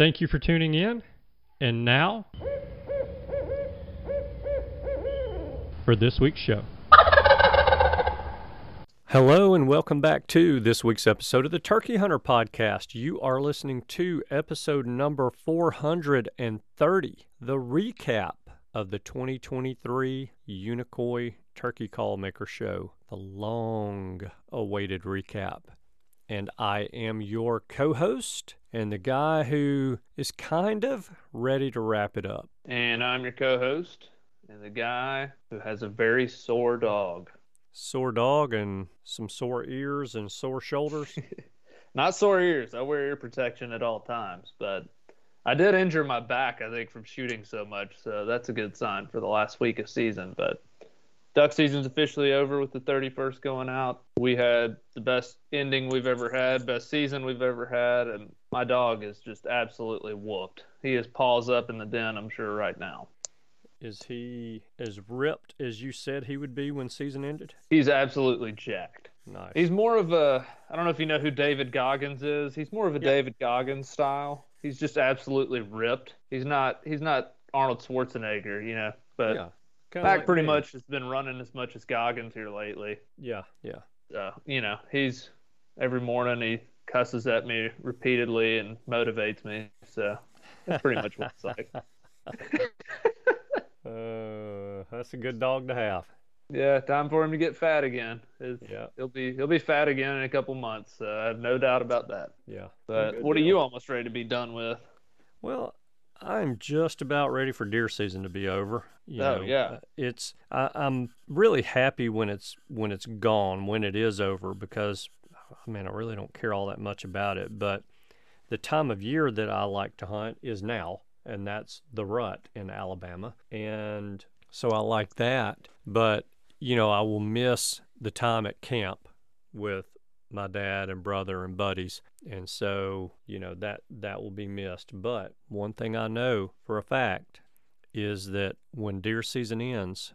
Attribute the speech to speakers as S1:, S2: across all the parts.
S1: Thank you for tuning in. And now, for this week's show. Hello, and welcome back to this week's episode of the Turkey Hunter Podcast. You are listening to episode number 430, the recap of the 2023 Unicoi Turkey Call Maker Show, the long awaited recap. And I am your co host and the guy who is kind of ready to wrap it up.
S2: And I'm your co host, and the guy who has a very sore dog.
S1: Sore dog and some sore ears and sore shoulders.
S2: Not sore ears. I wear ear protection at all times, but I did injure my back, I think, from shooting so much. So that's a good sign for the last week of season. But duck season's officially over with the 31st going out. We had the best ending we've ever had, best season we've ever had, and my dog is just absolutely whooped. He is paws up in the den, I'm sure, right now.
S1: is he as ripped as you said he would be when season ended?
S2: He's absolutely jacked.
S1: Nice.
S2: He's more of a I don't know if you know who David Goggins is. He's more of a
S1: Yeah.
S2: David Goggins style. He's just absolutely ripped. He's not he's not Arnold Schwarzenegger, you know. But
S1: yeah. Kinda
S2: Pack
S1: like
S2: pretty
S1: me.
S2: much has been running as much as Goggins here lately.
S1: Yeah, yeah.
S2: So, you know, he's every morning he cusses at me repeatedly and motivates me. So that's pretty much what it's like.
S1: Uh, that's a good dog to have.
S2: Yeah, time for him to get fat again. It's-
S1: Yeah.
S2: He'll be he'll be fat again in a couple months. Uh, I have no doubt about that.
S1: Yeah.
S2: But
S1: Good
S2: what are you almost ready to be done with?
S1: Well, I'm just about ready for deer season to be over. You
S2: Oh,
S1: know,
S2: yeah.
S1: uh, it's I, I'm really happy when it's when it's gone, when it is over, because I mean I really don't care all that much about it. But the time of year that I like to hunt is now, and that's the rut in Alabama, and so I like that. But you know I will miss the time at camp with my dad and brother and buddies and so you know that that will be missed but one thing i know for a fact is that when deer season ends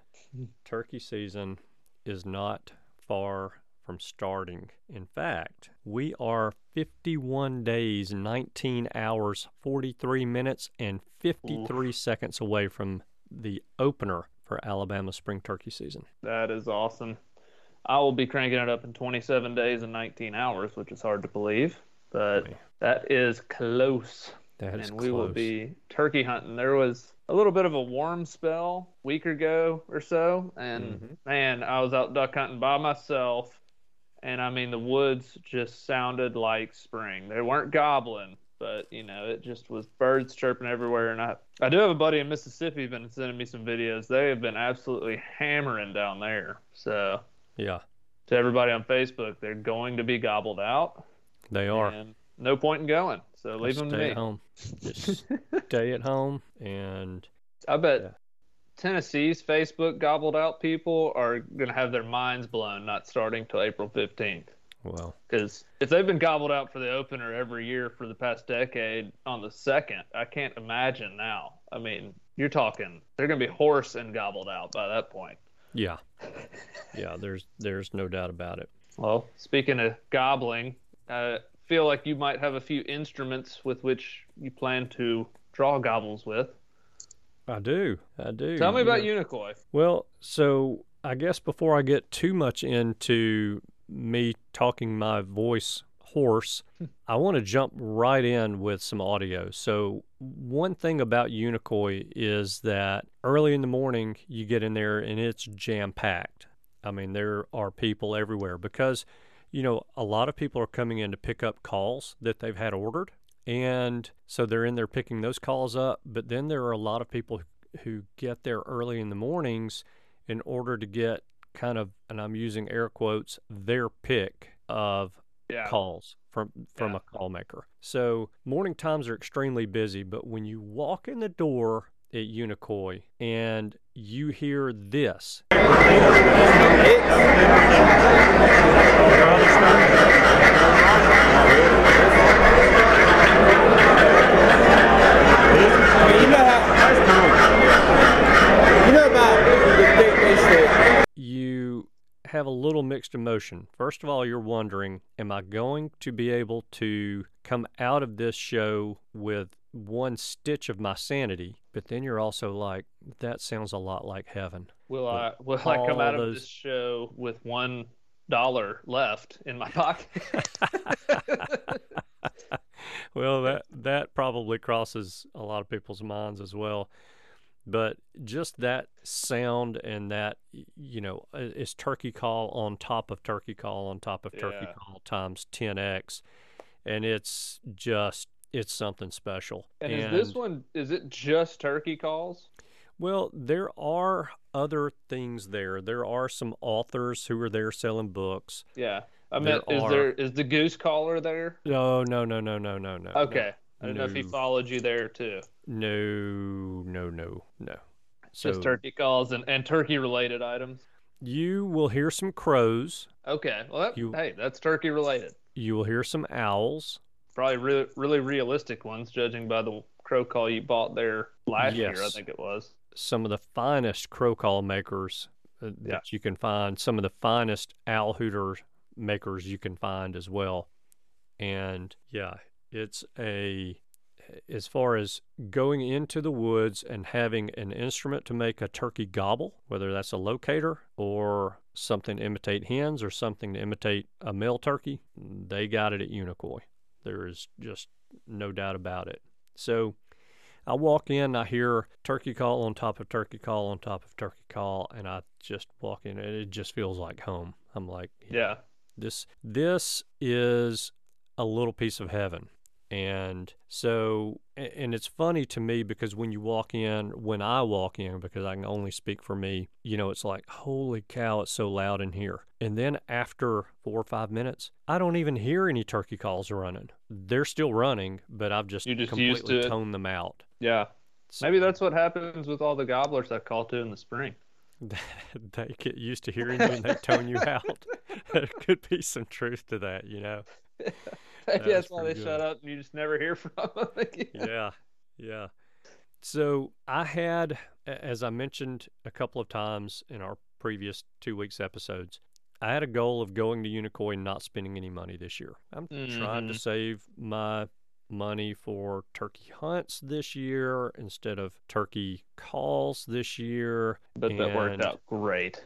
S1: turkey season is not far from starting. In fact, we are 51 days, 19 hours, 43 minutes, and 53 seconds away from the opener for Alabama spring turkey season.
S2: That is awesome. I will be cranking it up in 27 days and 19 hours, which is hard to believe, but that is close.
S1: That is
S2: and we will be turkey hunting. There was a little bit of a warm spell a week ago or so, and
S1: Mhm.
S2: man, I was out duck hunting by myself, and I mean the woods just sounded like spring. They weren't gobbling, but you know it just was birds chirping everywhere. And I I do have a buddy in Mississippi been sending me some videos. They have been absolutely hammering down there. So
S1: Yeah,
S2: to everybody on Facebook, they're going to be gobbled out,
S1: they are.
S2: and no point in going. So leave
S1: Just
S2: them to
S1: stay
S2: me.
S1: at home. Just stay at home and
S2: I bet
S1: Yeah.
S2: Tennessee's Facebook gobbled out people are going to have their minds blown not starting till April 15th.
S1: well,
S2: Because if they've been gobbled out for the opener every year for the past decade on the second, I can't imagine now. I mean, you're talking, they're going to be hoarse and gobbled out by that point.
S1: Yeah, yeah. There's there's no doubt about it.
S2: Well, speaking of gobbling, I feel like you might have a few instruments with which you plan to draw gobbles with.
S1: I do, I do.
S2: Tell me about
S1: know-
S2: Unicoi.
S1: Well, so I guess before I get too much into me talking my voice hoarse, hmm. I want to jump right in with some audio. So, one thing about Unicoi is that early in the morning you get in there and it's jam packed. I mean, there are people everywhere because, you know, a lot of people are coming in to pick up calls that they've had ordered. And so they're in there picking those calls up. But then there are a lot of people who get there early in the mornings in order to get kind of, and I'm using air quotes, their pick of
S2: Yeah.
S1: calls from from
S2: Yeah.
S1: a call maker. So morning times are extremely busy, but when you walk in the door at Unicoi and you hear this,
S3: You know how. You know about the big they said.
S1: you have a little mixed emotion. First of all, you're wondering, am I going to be able to come out of this show with one stitch of my sanity? But then you're also like, that sounds a lot like heaven.
S2: Will I will I come out of
S1: those-
S2: this show with one dollar left in my pocket?
S1: well, that that probably crosses a lot of people's minds as well. But just that sound and that you know is turkey call on top of turkey call on top of turkey
S2: Yeah.
S1: call times 10x, and it's just it's something special.
S2: and is this one is it just turkey calls?
S1: Well, there are other things there. There are some authors who are there selling books.
S2: Yeah. I
S1: mean,
S2: meant is
S1: are.
S2: there is the goose caller there?
S1: No, no, no, no, no, no. no.
S2: Okay. I don't know if he followed you there too.
S1: No, no, no, no. So
S2: Just turkey calls and, and turkey related items.
S1: you will hear some crows.
S2: Okay. Well that,
S1: You-
S2: hey, that's turkey related.
S1: You will hear some owls.
S2: Probably really really realistic ones judging by the crow call you bought there last year, I think it was.
S1: Some of the finest crow call makers uh, that
S2: Yeah.
S1: you can find. Some of the finest owl hooter makers you can find as well. And yeah, it's a as far as going into the woods and having an instrument to make a turkey gobble, whether that's a locator or something to imitate hens or something to imitate a male turkey, they got it at Unicoi. There is just no doubt about it. So I walk in, I hear turkey call on top of turkey call on top of turkey call, and I just walk in, and it just feels like home. I'm like,
S2: Yeah.
S1: this this is a little piece of heaven and so and it's funny to me because when you walk in when i walk in because i can only speak for me you know it's like holy cow it's so loud in here. And then after four or five minutes i don't even hear any turkey calls running. They're still running but i've just,
S2: just
S1: completely
S2: to
S1: toned them out.
S2: Yeah.
S1: So
S2: Maybe that's what happens with all the gobblers I call to in the spring.
S1: they get used to hearing you and they tone you out. There could be some truth to that you know
S2: Maybe
S1: That's
S2: why they
S1: pretty
S2: shut
S1: good.
S2: up and you just never hear from them again.
S1: yeah, yeah. So I had, as I mentioned a couple of times in our previous two weeks episodes, I had a goal of going to Unicoi and not spending any money this year. I'm trying to
S2: Mhm.
S1: save my money for turkey hunts this year instead of turkey calls this year.
S2: But that worked out great.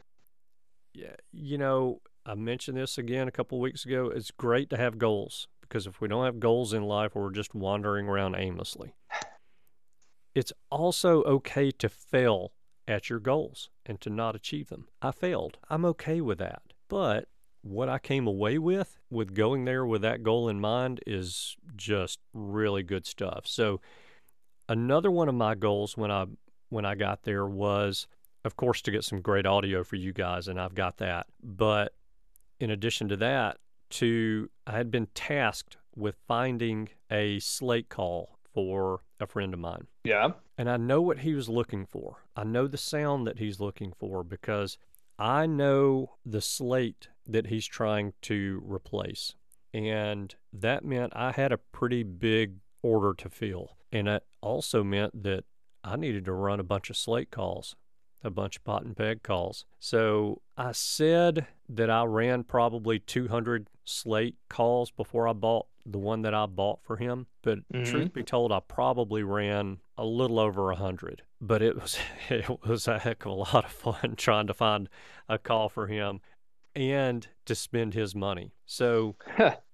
S1: Yeah, you know, I mentioned this again a couple weeks ago. It's great to have goals because if we don't have goals in life, we're just wandering around aimlessly. It's also okay to fail at your goals and to not achieve them. I failed. I'm okay with that. But what I came away with with going there with that goal in mind is just really good stuff. So another one of my goals when I when I got there was of course to get some great audio for you guys and I've got that. But in addition to that, to I had been tasked with finding a slate call for a friend of mine.
S2: Yeah.
S1: And I know what he was looking for. I know the sound that he's looking for because I know the slate that he's trying to replace. And that meant I had a pretty big order to fill. And it also meant that I needed to run a bunch of slate calls, a bunch of pot and peg calls. So I said that I ran probably 200 slate calls before I bought the one that I bought for him. But mm-hmm. truth be told, I probably ran a little over a hundred. But it was it was a heck of a lot of fun trying to find a call for him and to spend his money. So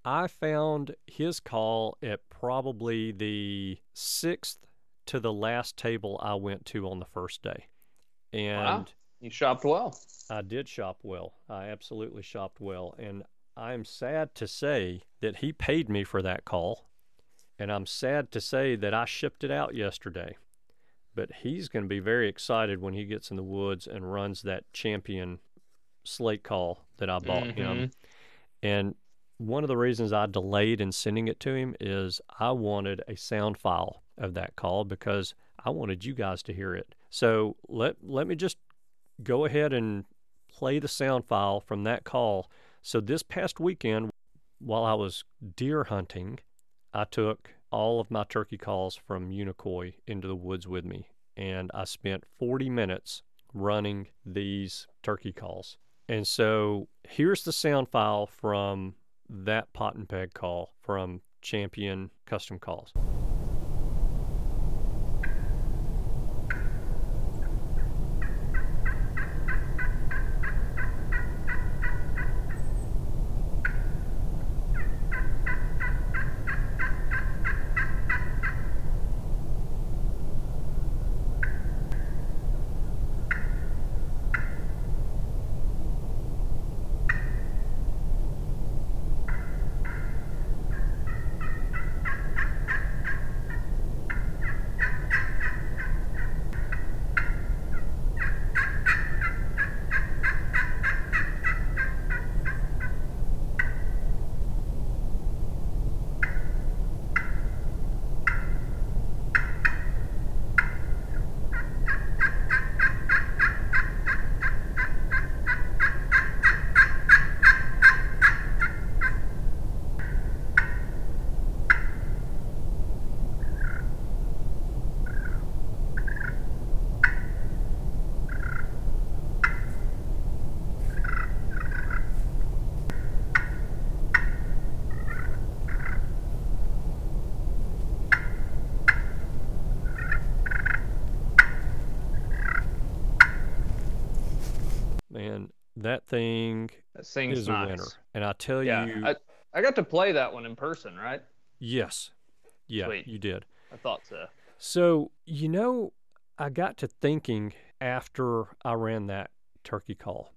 S1: I found his call at probably the sixth to the last table I went to on the first day. And
S2: Wow. You shopped well.
S1: I did shop well. I absolutely shopped well. And I'm sad to say that he paid me for that call. And I'm sad to say that I shipped it out yesterday. But he's going to be very excited when he gets in the woods and runs that champion slate call that I bought him. Mm-hmm. And one of the reasons I delayed in sending it to him is I wanted a sound file of that call because I wanted you guys to hear it. So let let me just go ahead and play the sound file from that call. So this past weekend, while I was deer hunting, I took all of my turkey calls from Unicoi into the woods with me, and I spent 40 minutes running these turkey calls. And so here's the sound file from that pot and peg call from Champion Custom Calls. Man, that thing
S2: That
S1: is
S2: nice.
S1: a winner. And I tell
S2: Yeah.
S1: you,
S2: I, I got to play that one in person, right?
S1: yes. Yeah,
S2: Sweet.
S1: you did.
S2: I thought so.
S1: So, you know, I got to thinking after I ran that turkey call,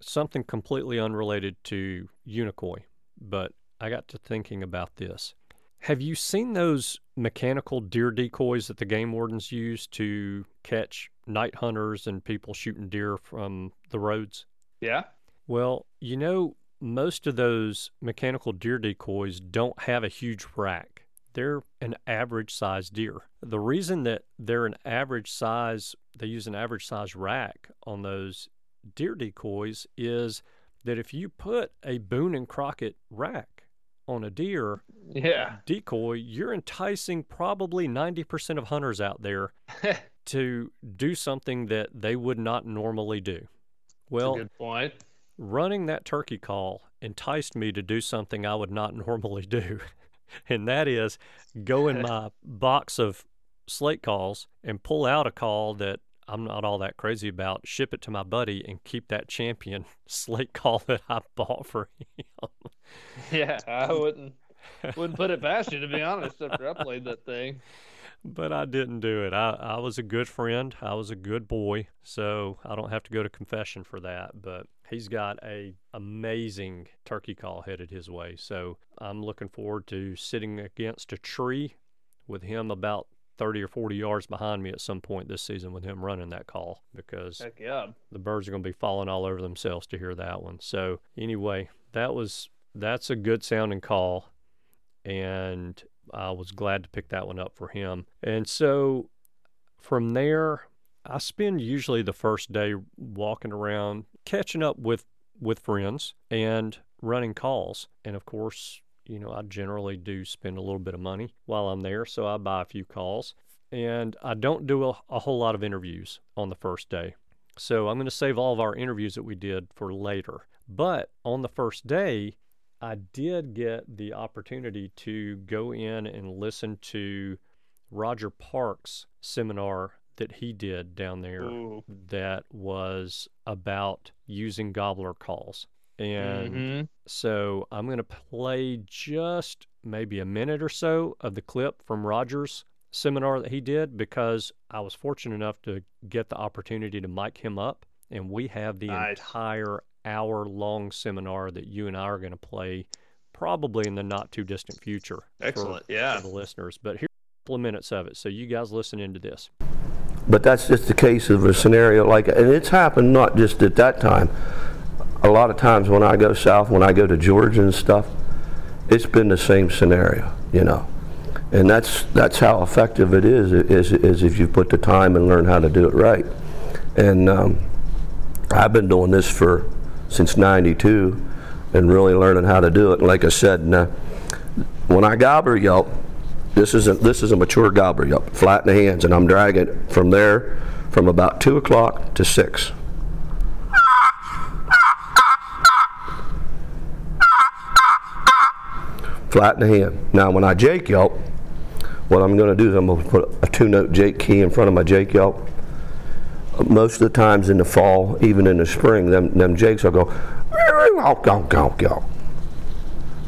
S1: something completely unrelated to Unicoi, but I got to thinking about this. Have you seen those mechanical deer decoys that the game wardens use to catch night hunters and people shooting deer from the roads?
S2: Yeah.
S1: Well, you know, most of those mechanical deer decoys don't have a huge rack. They're an average size deer. The reason that they're an average size, they use an average size rack on those deer decoys is that if you put a Boone and Crockett rack on a deer
S2: Yeah.
S1: decoy, you're enticing probably 90% of hunters out there to do something that they would not normally do. Well,
S2: Good point.
S1: running that turkey call enticed me to do something I would not normally do. and that is go in my box of slate calls and pull out a call that I'm not all that crazy about, ship it to my buddy and keep that champion slate call that I bought for him.
S2: Yeah, I wouldn't wouldn't put it past you to be honest after I played that thing.
S1: But I didn't do it. I, I was a good friend. I was a good boy, so I don't have to go to confession for that. But he's got a amazing turkey call headed his way. So I'm looking forward to sitting against a tree with him about 30 or 40 yards behind me at some point this season with him running that call because
S2: Heck yeah.
S1: the birds are going to be falling all over themselves to hear that one. So anyway, that was that's a good sounding call and I was glad to pick that one up for him. And so from there, I spend usually the first day walking around, catching up with with friends and running calls. And of course, you know, I generally do spend a little bit of money while I'm there, so I buy a few calls. And I don't do a, a whole lot of interviews on the first day. So I'm going to save all of our interviews that we did for later. But on the first day, I did get the opportunity to go in and listen to Roger Parks' seminar that he did down there
S2: Ooh.
S1: that was about using gobbler calls. And
S2: Mhm.
S1: so I'm going to play just maybe a minute or so of the clip from Roger's seminar that he did because I was fortunate enough to get the opportunity to mic him up. And we have the
S2: Nice.
S1: entire hour long seminar that you and I are going to play probably in the not too distant future for-
S2: Excellent. Yeah.
S1: for the listeners. But here's a couple of minutes of it. So you guys listen into this.
S4: But that's just the case of a scenario like, and it's happened not just at that time. A lot of times when I go south, when I go to Georgia and stuff, it's been the same scenario, you know. And that's that's how effective it is, is, is if you put the time and learn how to do it right. And um, I've been doing this for since '92, and really learning how to do it. Like I said, now, uh, when I gobbler yelp, this is a, this is a mature gobbler yelp, flat in the hands, and I'm dragging from there from about two o'clock to six. Flat in the hand. Now, when I Jake yelp, what I'm going to do is I'm going to put a two-note Jake key in front of my Jake yelp. Most of the times in the fall, even in the spring, them them Jakes will go, "Gawk, gawk, gawk, gawk."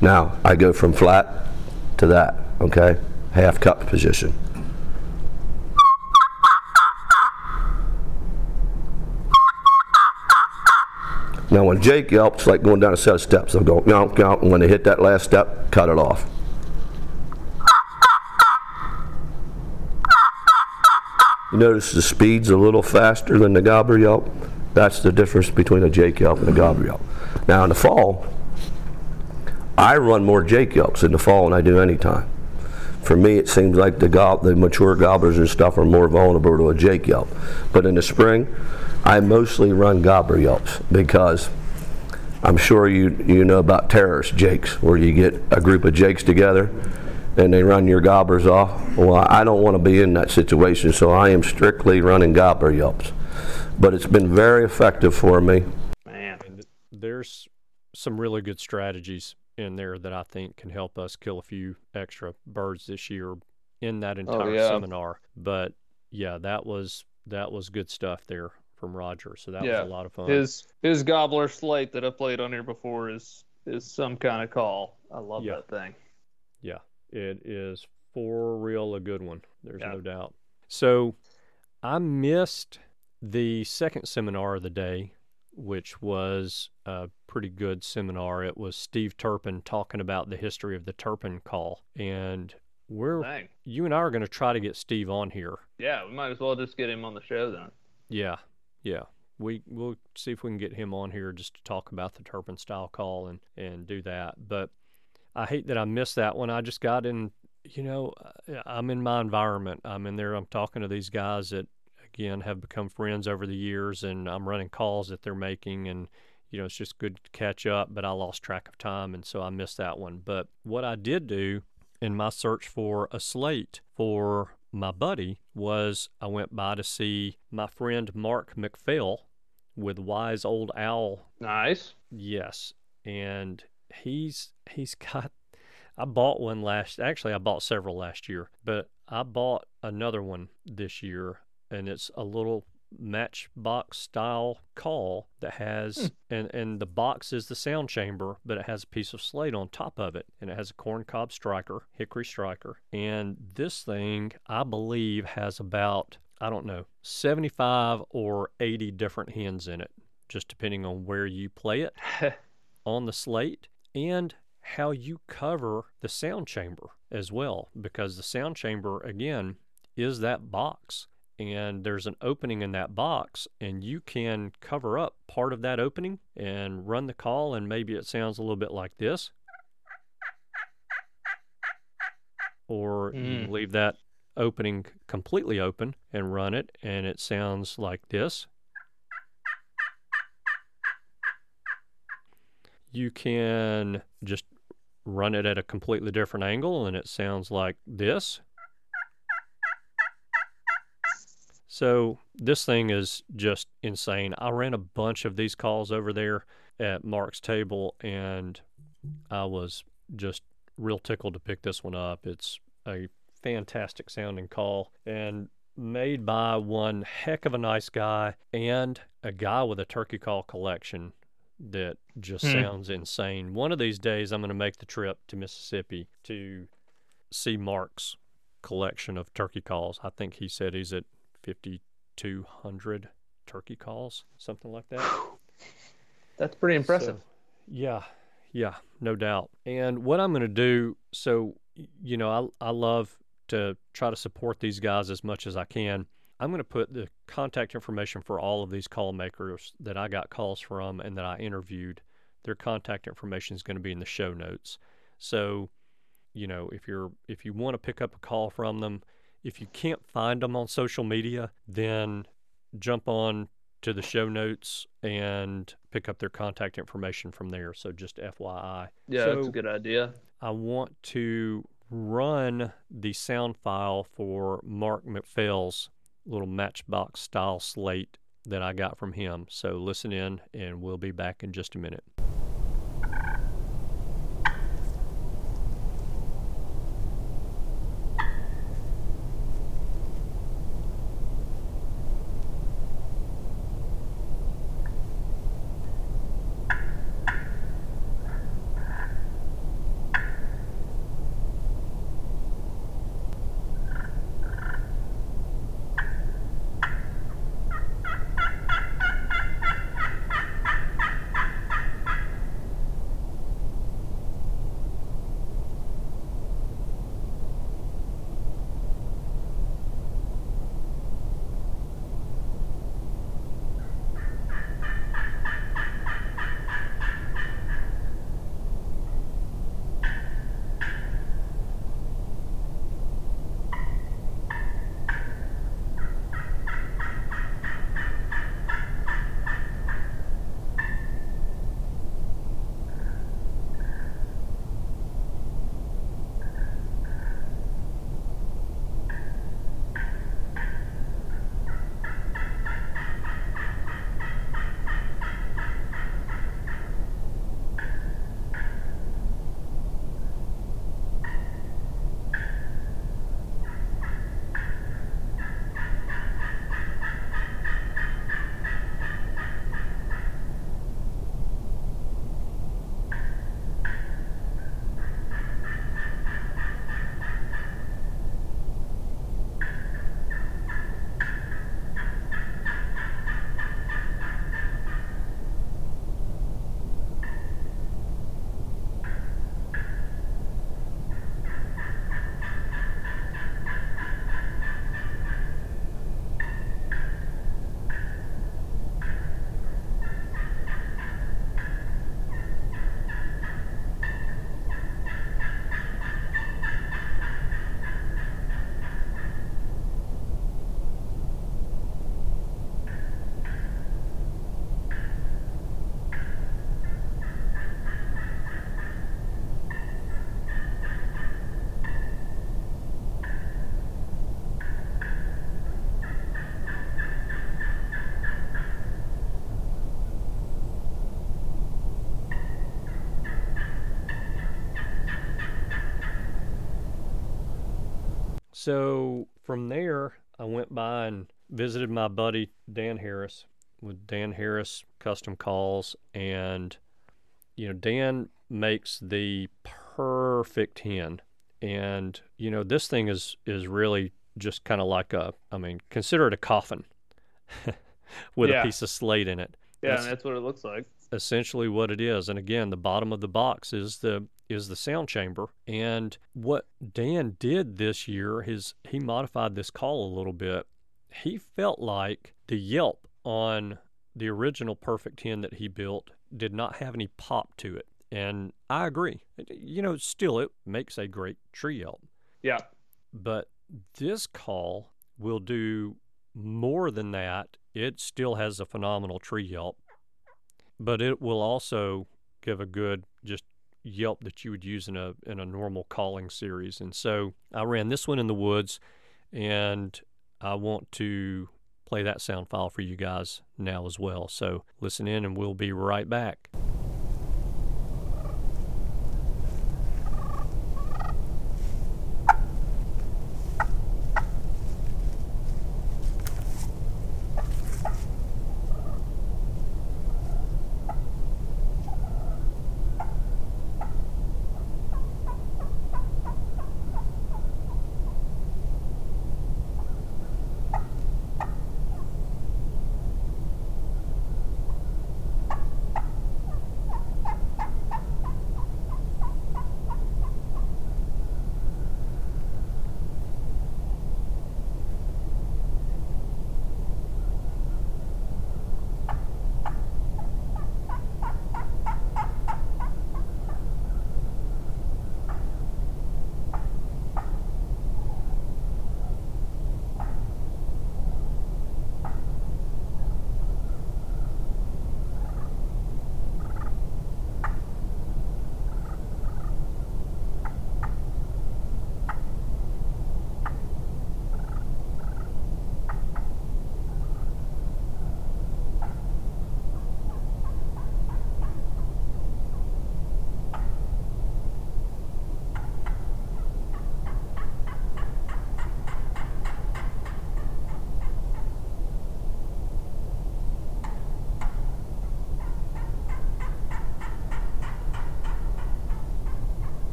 S4: Now I go from flat to that, okay? Half cup position. Now when Jake yelps, like going down a set of steps. They'll go yonk, and when they hit that last step, cut it off. You notice the speed's a little faster than the gobbler yelp. That's the difference between a Jake yelp and a gobbler yelp. Now in the fall, I run more Jake yelps in the fall than I do any time. For me, it seems like the the mature gobblers and stuff are more vulnerable to a Jake yelp. But in the spring, I mostly run gobbler yelps because I'm sure you you know about terrorist Jakes, where you get a group of Jakes together and they run your gobblers off. Well, I don't want to be in that situation, so I am strictly running gobbler yelps. But it's been very effective for me.
S2: Man.
S1: There's some really good strategies in there that I think can help us kill a few extra birds this year in that oh, entire oh,
S2: yeah.
S1: seminar. But yeah, that was that was good stuff there from Roger. So that
S2: Yeah.
S1: was a lot of fun.
S2: His his gobbler slate that I played on here before is is some kind of call. I love
S1: Yeah.
S2: that thing.
S1: Yeah, it is for real a good one. There's
S2: Yeah.
S1: no doubt. So I missed the second seminar of the day, which was a pretty good seminar. It was Steve Turpin talking about the history of the Turpin call. And we're
S2: Dang.
S1: you and I are going to try to get Steve on here.
S2: Yeah, we might as well just get him on the show then.
S1: Yeah, yeah. We we'll see if we can get him on here just to talk about the Turpin style call and and do that. But I hate that I missed that one. I just got in. You know, uh, I'm in my environment. I'm in there. I'm talking to these guys that again have become friends over the years, and I'm running calls that they're making, and you know it's just good to catch up. But I lost track of time, and so I missed that one. But what I did do in my search for a slate for my buddy was I went by to see my friend Mark McPhail with Wise Old Owl.
S2: Nice.
S1: Yes, and he's he's got. I bought one last. Actually, I bought several last year, but I bought another one this year, and it's a little matchbox style call that has
S2: Hmm.
S1: and and the box is the sound chamber but it has a piece of slate on top of it and it has a corncob striker hickory striker and this thing i believe has about i don't know 75 or 80 different hens in it just depending on where you play it on the slate and how you cover the sound chamber as well because the sound chamber again is that box and there's an opening in that box and you can cover up part of that opening and run the call and maybe it sounds a little bit like this or
S2: Mm.
S1: leave that opening completely open and run it and it sounds like this you can just run it at a completely different angle and it sounds like this So this thing is just insane. I ran a bunch of these calls over there at Mark's table, and I was just real tickled to pick this one up. It's a fantastic sounding call and made by one heck of a nice guy and a guy with a turkey call collection that just
S2: Hmm.
S1: sounds insane. One of these days, I'm going to make the trip to Mississippi to see Mark's collection of turkey calls. I think he said he's at 5,200 turkey calls, something like that.
S2: That's pretty impressive.
S1: So, yeah, yeah, no doubt. And what I'm going to do, so, you know, I, I love to try to support these guys as much as I can. I'm going to put the contact information for all of these call makers that I got calls from and that I interviewed. Their contact information is going to be in the show notes. So, you know, if you're if you want to pick up a call from them, if you can't find them on social media, then jump on to the show notes and pick up their contact information from there. So just FYI.
S2: Yeah, that's a good idea.
S1: I want to run the sound file for Mark McPhail's little matchbox style slate that I got from him. So listen in, and we'll be back in just a minute. So from there, I went by and visited my buddy Dan Harris with Dan Harris Custom Calls, and you know Dan makes the perfect hen, and you know this thing is is really just kind of like a, I mean, consider it a coffin with
S2: Yeah.
S1: a piece of slate in it.
S2: Yeah,
S1: That's-
S2: that's what it looks like.
S1: essentially what it is. And again, the bottom of the box is the is the sound chamber. And what Dan did this year is he modified this call a little bit. He felt like the yelp on the original Perfect Hen that he built did not have any pop to it. And I agree. You know, still it makes a great tree yelp.
S2: Yeah.
S1: But this call will do more than that. It still has a phenomenal tree yelp, but it will also give a good just yelp that you would use in a in a normal calling series. And so I ran this one in the woods, and I want to play that sound file for you guys now as well. So listen in, and we'll be right back.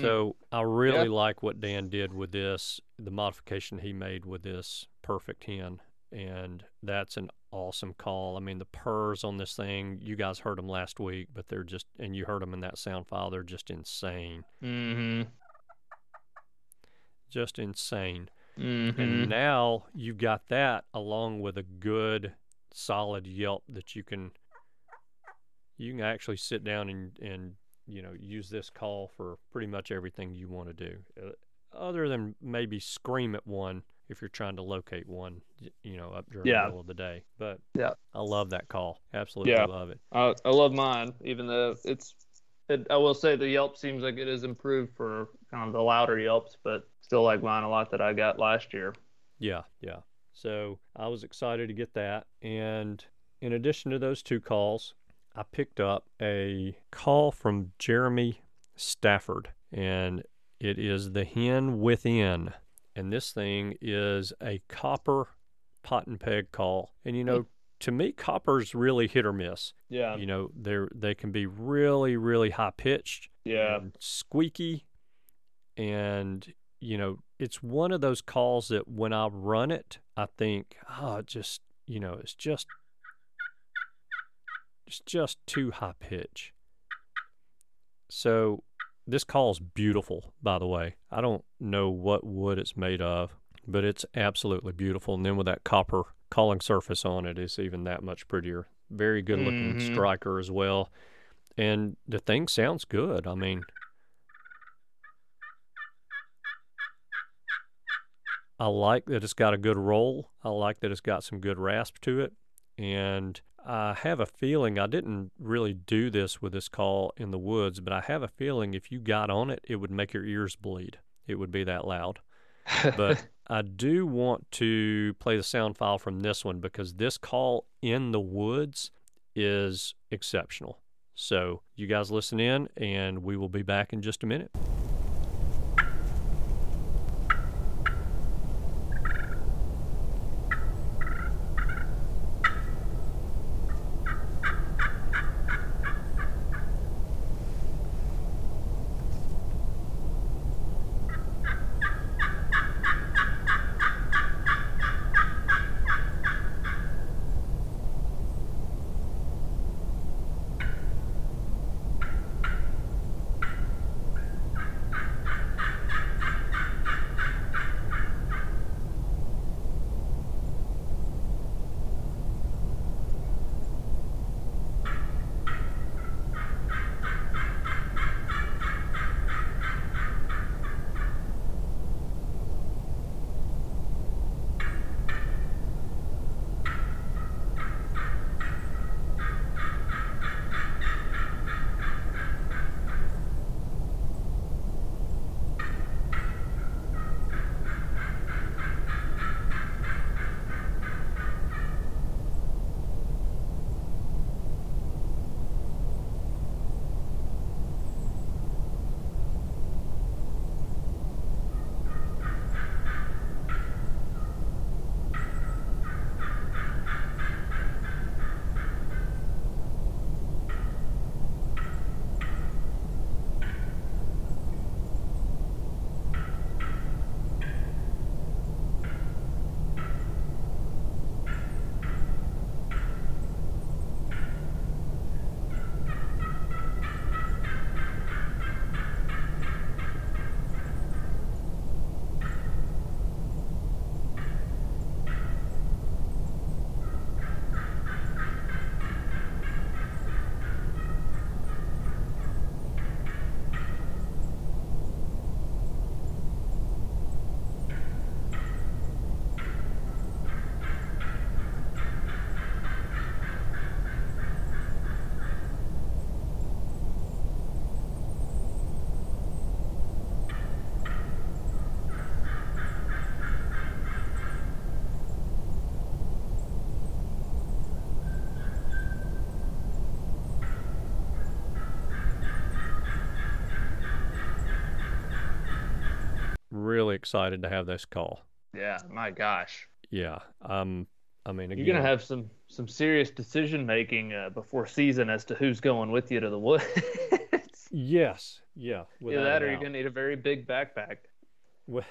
S1: So I really
S2: Yeah.
S1: like what Dan did with this, the modification he made with this perfect hen, and that's an awesome call. I mean, the purrs on this thing, you guys heard them last week, but they're just, and you heard them in that sound file, they're just insane,
S2: Mm-hmm.
S1: just insane.
S2: Mm-hmm.
S1: And now you've got that along with a good, solid yelp that you can, you can actually sit down and and you know use this call for pretty much everything you want to do, uh, other than maybe scream at one if you're trying to locate one, you know, up during
S2: Yeah.
S1: the middle of the day. But
S2: Yeah.
S1: I love that call. Absolutely
S2: Yeah.
S1: love it.
S2: I, I love mine, even though it's. It, I will say the Yelp seems like it has improved for kind of the louder Yelps, but still like mine a lot that I got last year.
S1: Yeah, yeah. So I was excited to get that. And in addition to those two calls, I picked up a call from Jeremy Stafford, and it is the Hen Within. And this thing is a copper pot and peg call. And you know, hmm. to me, copper's really hit or miss.
S2: Yeah.
S1: You know, they're they can be really, really high pitched
S2: Yeah.
S1: and squeaky and you know, it's one of those calls that when I run it, I think, oh, it just, you know, it's just, it's just too high pitch. So this call is beautiful, by the way. I don't know what wood it's made of, but it's absolutely beautiful. And then with that copper calling surface on it, it's even that much prettier. Very good looking
S2: Mhm.
S1: striker as well. And the thing sounds good. I mean, I like that it's got a good roll. I like that it's got some good rasp to it. And I have a feeling I didn't really do this with this call in the woods, but I have a feeling if you got on it, it would make your ears bleed. It would be that loud. But I do want to play the sound file from this one because this call in the woods is exceptional. So you guys listen in, and we will be back in just a minute. Excited to have this call.
S2: Yeah, my gosh.
S1: Yeah. Um. I mean, again,
S2: You're gonna have some some serious decision making uh, before season as to who's going with you to the woods.
S1: Yes. Yeah.
S2: Either that, or you're gonna need a very big backpack.
S1: Well,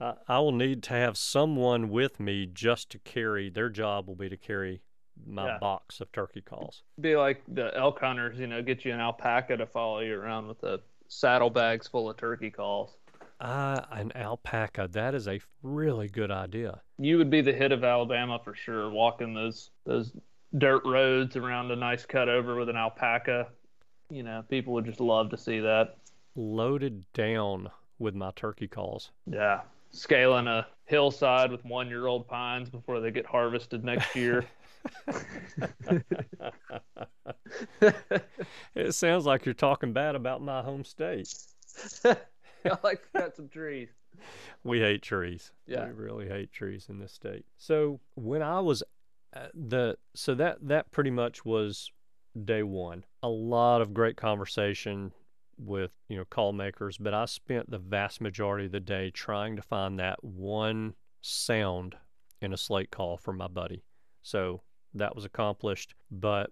S1: I I will need to have someone with me just to carry. Their job will be to carry my
S2: Yeah.
S1: box of turkey calls.
S2: Be like the elk hunters, you know, get you an alpaca to follow you around with the saddlebags full of turkey calls.
S1: Ah, an alpaca. That is a really good idea.
S2: You would be the hit of Alabama for sure, walking those those dirt roads around a nice cutover with an alpaca. You know, people would just love to see that.
S1: Loaded down with my turkey calls.
S2: Yeah. Scaling a hillside with one year old pines before they get harvested next year.
S1: it sounds like you're talking bad about my home state.
S2: I like to cut some trees.
S1: We hate trees.
S2: Yeah.
S1: we really hate trees in this state. So when I was uh, the so that that pretty much was day one. A lot of great conversation with you know call makers, but I spent the vast majority of the day trying to find that one sound in a slate call for my buddy. So that was accomplished. But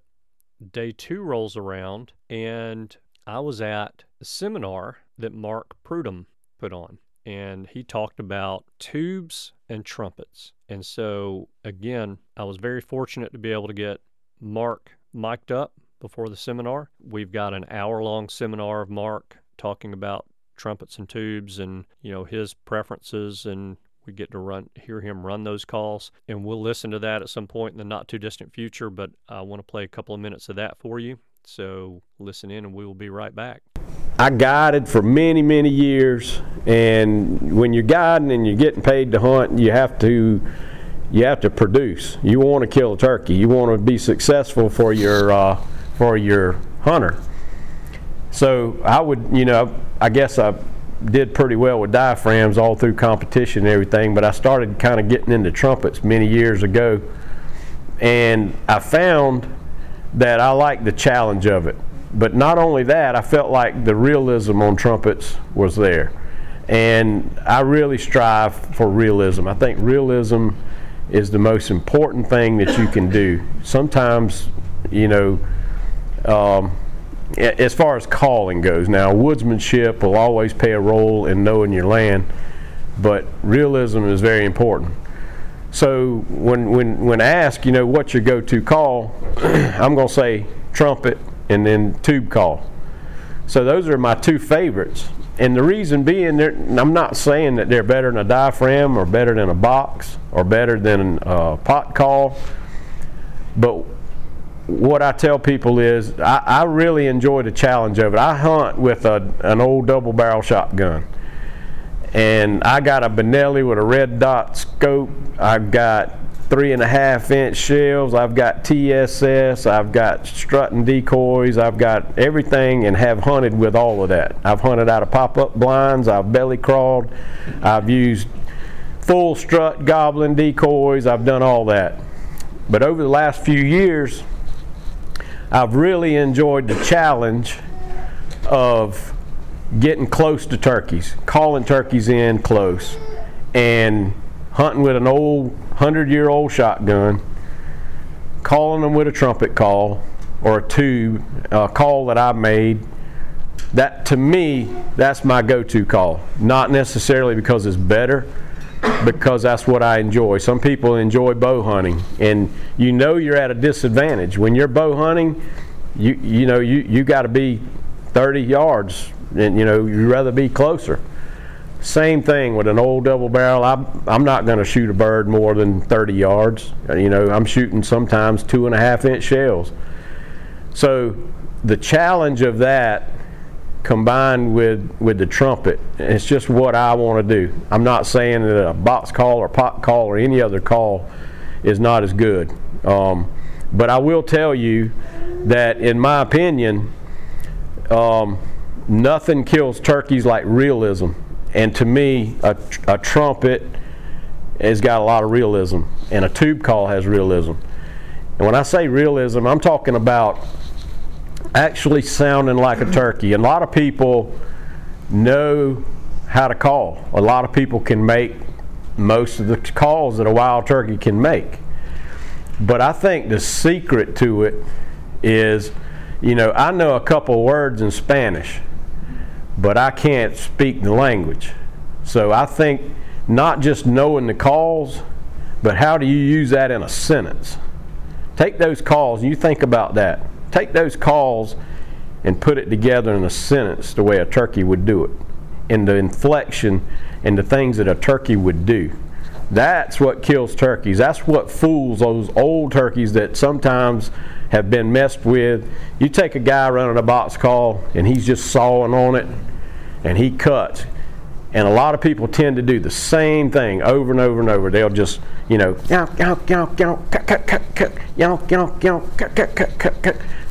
S1: day two rolls around, and I was at a seminar that Mark Prudhomme put on. and he talked about tubes and trumpets. And so, again, I was very fortunate to be able to get Mark mic'd up before the seminar. We've got an hour long seminar of Mark talking about trumpets and tubes and, you know, his preferences and we get to run hear him run those calls and we'll listen to that at some point in the not too distant future but i want to play a couple of minutes of that for you so listen in and we will be right back
S5: I guided for many, many years, and when you're guiding and you're getting paid to hunt, you have to you have to produce. You want to kill a turkey. You want to be successful for your uh, for your hunter. So I would, you know, I guess I did pretty well with diaphragms all through competition and everything, but I started kind of getting into trumpets many years ago, and I found that I like the challenge of it but not only that, I felt like the realism on trumpets was there. And I really strive for realism. I think realism is the most important thing that you can do. Sometimes, you know, um, as far as calling goes, now woodsmanship will always play a role in knowing your land, but realism is very important. So when when when asked, you know, what's your go-to call, I'm to say trumpet and then tube call. So those are my two favorites. And the reason being, I'm not saying that they're better than a diaphragm or better than a box or better than a pot call, but what I tell people is I, I really enjoy the challenge of it. I hunt with a, an old double barrel shotgun. And I got a Benelli with a red dot scope. I've got three and a half inch shells. I've got TSS. I've got strutting decoys. I've got everything and have hunted with all of that. I've hunted out of pop up blinds. I've belly crawled. I've used full strut gobbler decoys. I've done all that. But over the last few years, I've really enjoyed the challenge of getting close to turkeys, calling turkeys in close, and hunting with an old 100 year old shotgun, calling them with a trumpet call or a tube, a call that I made. That to me, that's my go to call. Not necessarily because it's better, because that's what I enjoy. Some people enjoy bow hunting, and you know you're at a disadvantage. When you're bow hunting, you, you know you, you got to be 30 yards, and you know you'd rather be closer. Same thing with an old double barrel. I'm, I'm not going to shoot a bird more than 30 yards. You know, I'm shooting sometimes two and a half inch shells. So the challenge of that combined with, with the trumpet, it's just what I want to do. I'm not saying that a box call or pot call or any other call is not as good. Um, but I will tell you that, in my opinion, um, nothing kills turkeys like realism. And to me, a, a trumpet has got a lot of realism, and a tube call has realism. And when I say realism, I'm talking about actually sounding like a turkey. And a lot of people know how to call. A lot of people can make most of the calls that a wild turkey can make. But I think the secret to it is, you know, I know a couple words in Spanish but I can't speak the language. So I think not just knowing the calls, but how do you use that in a sentence? Take those calls, you think about that. Take those calls and put it together in a sentence the way a turkey would do it, in the inflection and the things that a turkey would do. That's what kills turkeys. That's what fools those old turkeys that sometimes have been messed with. You take a guy running a box call and he's just sawing on it and he cuts. And a lot of people tend to do the same thing over and over and over. They'll just, you know,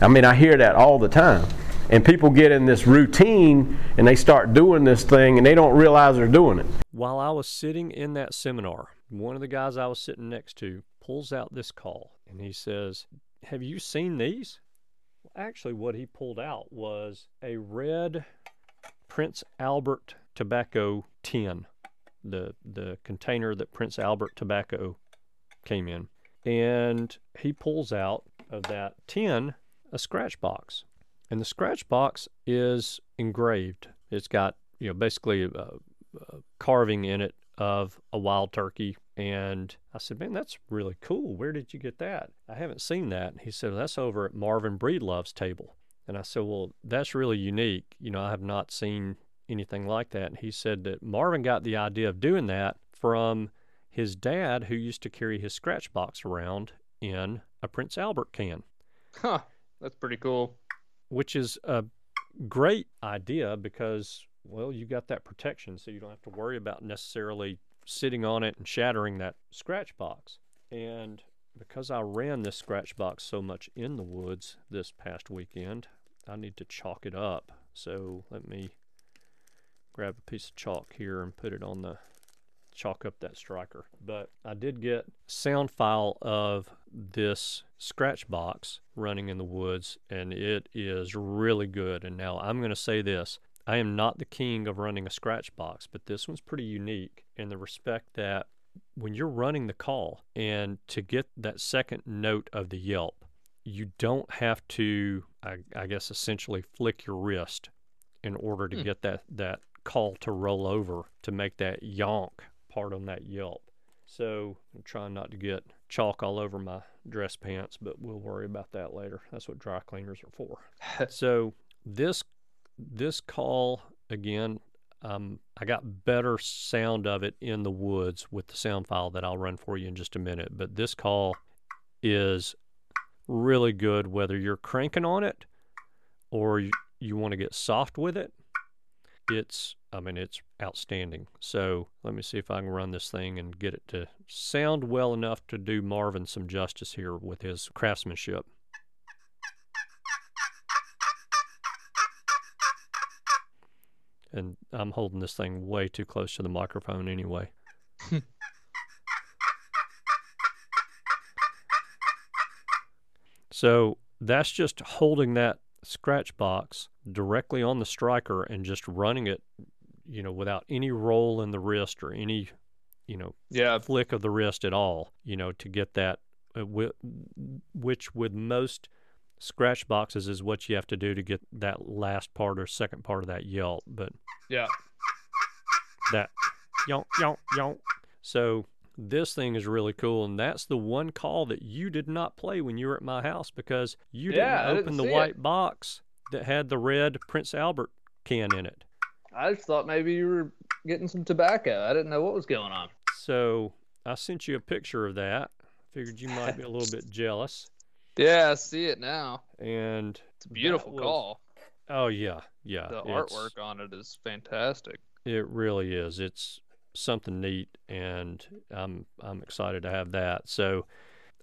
S5: I mean, I hear that all the time. And people get in this routine and they start doing this thing and they don't realize they're doing it.
S1: While I was sitting in that seminar, one of the guys I was sitting next to pulls out this call and he says, Have you seen these? Well, Actually, what he pulled out was a red Prince Albert tobacco tin, the the container that Prince Albert tobacco came in, and he pulls out of that tin a scratch box, and the scratch box is engraved. It's got you know basically a, uh, carving in it of a wild turkey. And I said, Man, that's really cool. Where did you get that? I haven't seen that. He said, That's over at Marvin Breedlove's table. And I said, Well, that's really unique. You know, I have not seen anything like that. And he said that Marvin got the idea of doing that from his dad, who used to carry his scratch box around in a Prince Albert can.
S2: Huh. That's pretty cool.
S1: Which is a great idea because, well, you got that protection, so you don't have to worry about necessarily sitting on it and shattering that scratch box. And because I ran this scratch box so much in the woods this past weekend, I need to chalk it up. So let me grab a piece of chalk here and put it on the chalk up that striker. But I did get sound file of this scratch box running in the woods and it is really good. And now I'm going to say this. I am not the king of running a scratch box, but this one's pretty unique in the respect that when you're running the call and to get that second note of the yelp, you don't have to, I, I guess, essentially flick your wrist in order to hmm. get that, that call to roll over to make that yonk part on that yelp. So I'm trying not to get chalk all over my dress pants, but we'll worry about that later. That's what dry cleaners are for. so this this call again, um, I got better sound of it in the woods with the sound file that I'll run for you in just a minute. But this call is really good whether you're cranking on it or you, you want to get soft with it. It's, I mean, it's outstanding. So let me see if I can run this thing and get it to sound well enough to do Marvin some justice here with his craftsmanship. and I'm holding this thing way too close to the microphone anyway. so that's just holding that scratch box directly on the striker and just running it, you know, without any roll in the wrist or any, you know,
S2: yeah.
S1: flick of the wrist at all, you know, to get that, uh, which with most scratch boxes is what you have to do to get that last part or second part of that yelp. But
S2: yeah,
S1: that yonk yonk yonk. So this thing is really cool, and that's the one call that you did not play when you were at my house because you
S2: yeah,
S1: didn't open
S2: didn't
S1: the white
S2: it.
S1: box that had the red Prince Albert can in it.
S2: I just thought maybe you were getting some tobacco. I didn't know what was going on.
S1: So I sent you a picture of that. Figured you might be a little bit jealous.
S2: Yeah, I see it now.
S1: And
S2: it's a beautiful
S1: was,
S2: call.
S1: Oh yeah, yeah.
S2: The artwork on it is fantastic.
S1: It really is. It's something neat, and I'm I'm excited to have that. So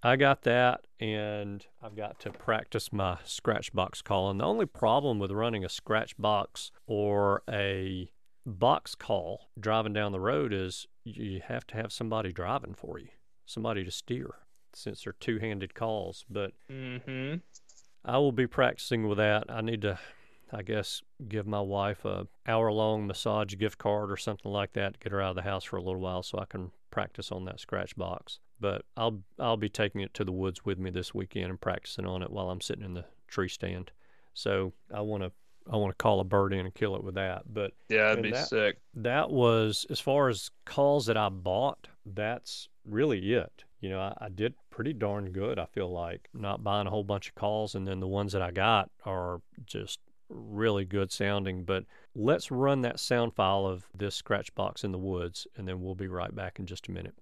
S1: I got that, and I've got to practice my scratch box call. And the only problem with running a scratch box or a box call driving down the road is you have to have somebody driving for you, somebody to steer since they're two-handed calls. But
S2: mm-hmm.
S1: I will be practicing with that. I need to, I guess, give my wife a hour-long massage gift card or something like that to get her out of the house for a little while so I can practice on that scratch box. But I'll I'll be taking it to the woods with me this weekend and practicing on it while I'm sitting in the tree stand. So I want to I want to call a bird in and kill it with that. But
S2: yeah, that'd be
S1: that,
S2: sick.
S1: That was as far as calls that I bought. That's really it you know, I, I, did pretty darn good. I feel like not buying a whole bunch of calls, and then the ones that I got are just really good sounding. But let's run that sound file of this scratch box in the woods, and then we'll be right back in just a minute.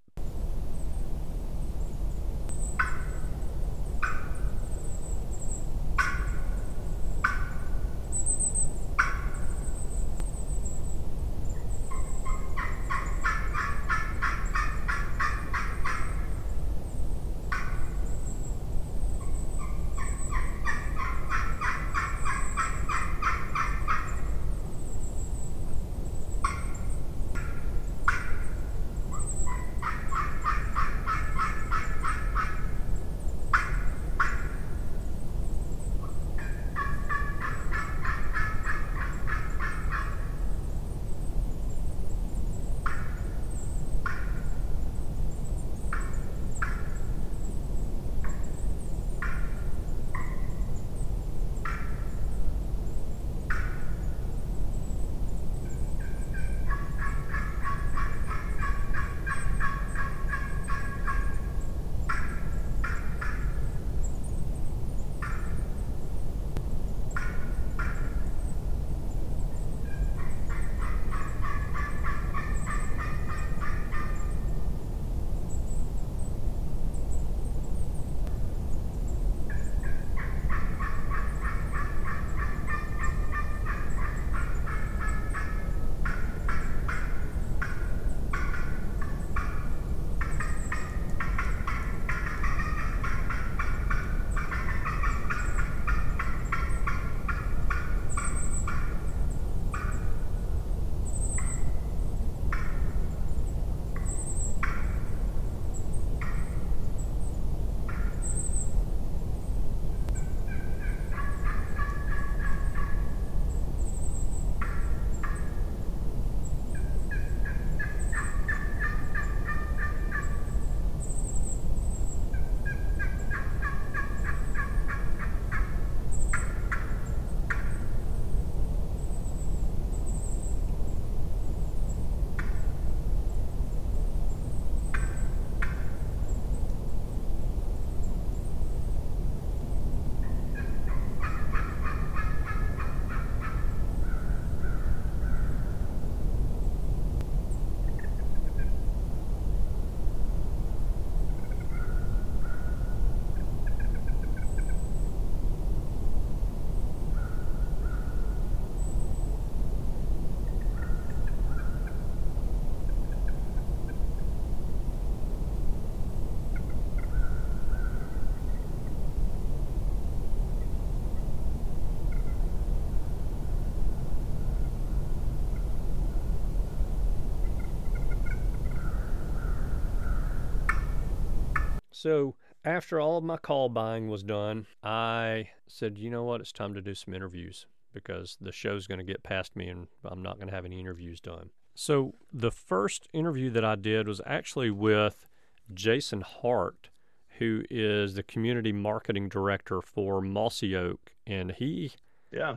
S1: So after all of my call buying was done, I said, you know what, it's time to do some interviews because the show's going to get past me and I'm not going to have any interviews done. So the first interview that I did was actually with Jason Hart, who is the community marketing director for Mossy Oak, and he
S2: Yeah.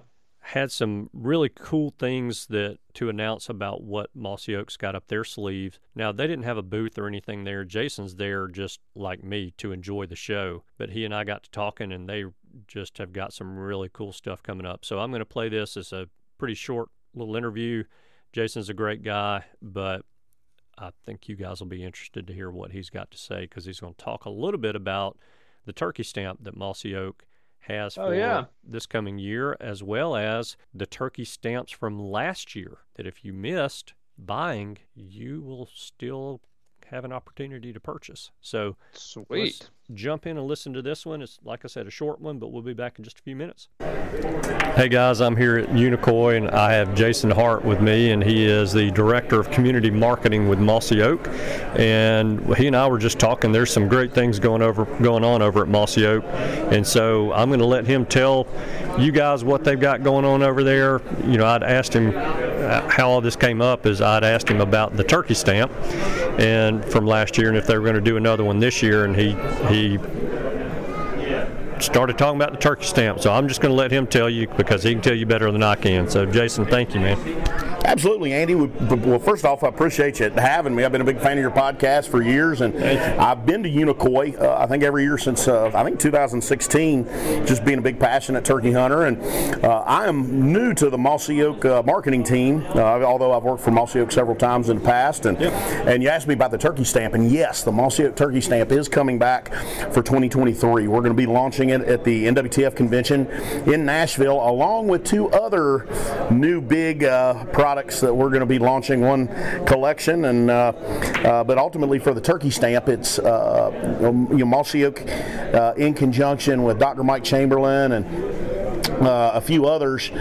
S1: Had some really cool things that to announce about what Mossy Oaks got up their sleeves. Now they didn't have a booth or anything there. Jason's there just like me to enjoy the show. But he and I got to talking and they just have got some really cool stuff coming up. So I'm going to play this as a pretty short little interview. Jason's a great guy, but I think you guys will be interested to hear what he's got to say because he's going to talk a little bit about the turkey stamp that Mossy Oak has
S2: Oh,
S1: for
S2: yeah.
S1: this coming year, as well as the turkey stamps from last year. That if you missed buying, you will still have an opportunity to purchase. So
S2: Sweet.
S1: jump in and listen to this one. It's like I said, a short one, but we'll be back in just a few minutes. Hey guys, I'm here at Unicoi and I have Jason Hart with me, and he is the director of community marketing with Mossy Oak. And he and I were just talking. There's some great things going over going on over at Mossy Oak, and so I'm going to let him tell you guys what they've got going on over there. You know, I'd asked him how all this came up. Is I'd asked him about the turkey stamp, and from last year, and if they were going to do another one this year, and he he started talking about the turkey stamp. So I'm just going to let him tell you because he can tell you better than I can. So Jason, thank you, man.
S6: Absolutely, Andy. Well, first off, I appreciate you having me. I've been a big fan of your podcast for years, and I've been to Unicoi. Uh, I think every year since uh, I think 2016, just being a big passionate turkey hunter. And uh, I am new to the Mossy Oak uh, marketing team, uh, although I've worked for Mossy Oak several times in the past. And and you asked me about the turkey stamp, and yes, the Mossy Oak turkey stamp is coming back for 2023. We're going to be launching it at the NWTF convention in Nashville, along with two other new big uh, products that we're going to be launching. One collection, and uh, uh, but ultimately for the turkey stamp, it's uh, you know, Mossy Oak in conjunction with Dr. Mike Chamberlain and uh, a few others,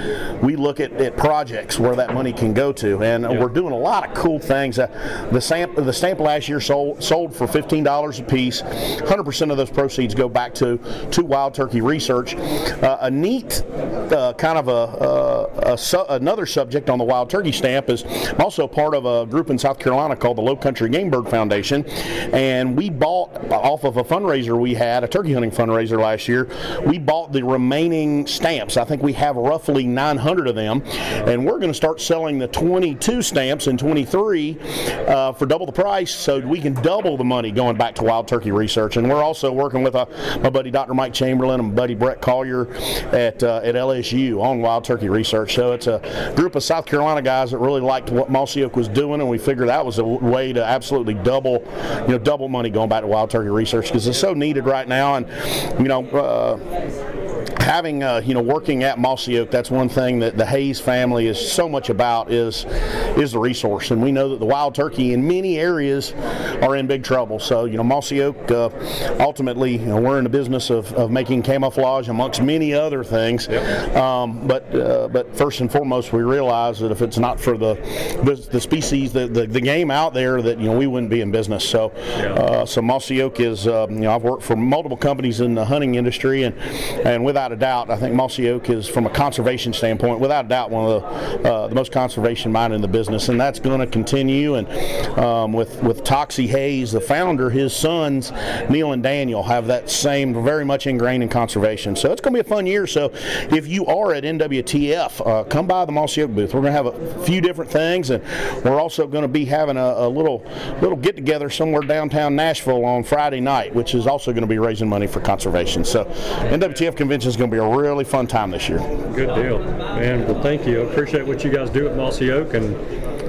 S6: we look at, at projects where that money can go to, and we're doing a lot of cool things. Uh, the stamp, the stamp last year sold sold for fifteen dollars a piece. Hundred percent of those proceeds go back to to Wild Turkey Research. Uh, a neat uh, kind of a, a, a su- another subject on the Wild Turkey stamp is I'm also part of a group in South Carolina called the Low Country Game Bird Foundation, and we bought off of a fundraiser we had, a turkey hunting fundraiser last year. We bought the remaining stamps. I think we have roughly 900 of them, and we're going to start selling the 22 stamps in 23 uh, for double the price, so we can double the money going back to Wild Turkey Research. And we're also working with uh, my buddy Dr. Mike Chamberlain and my buddy Bret Collier at uh, at LSU on Wild Turkey Research. So it's a group of South Carolina guys that really liked what Mossy Oak was doing, and we figured that was a way to absolutely double, you know, double money going back to Wild Turkey Research because it's so needed right now. And you know. Uh, having uh, you know working at Mossy Oak, that's one thing that the Haas family is so much about is is the resource, and we know that the wild turkey in many areas are in big trouble. So you know Mossy Oak, uh, ultimately, you know, we're in the business of, of making camouflage amongst many other things. Um, but uh, but first and foremost, we realize that if it's not for the the, the species, the, the the game out there, that you know we wouldn't be in business. So uh, so Mossy Oak is um, you know I've worked for multiple companies in the hunting industry, and and without a doubt, I think Mossy Oak is, from a conservation standpoint, without a doubt, one of the, uh, the most conservation minded in the business, and that's going to continue. And um, with with Toxey Haas, the founder, his sons Neil and Daniel have that same very much ingrained in conservation. So it's going to be a fun year. So if you are at NWTF, uh, come by the Mossy Oak booth. We're going to have a few different things, and we're also going to be having a, a little little get together somewhere downtown Nashville on Friday night, which is also going to be raising money for conservation. So NWTF convention is going to be a really fun time this year.
S1: Good deal, man. Well, thank you. Appreciate what you guys do at Mossy Oak, and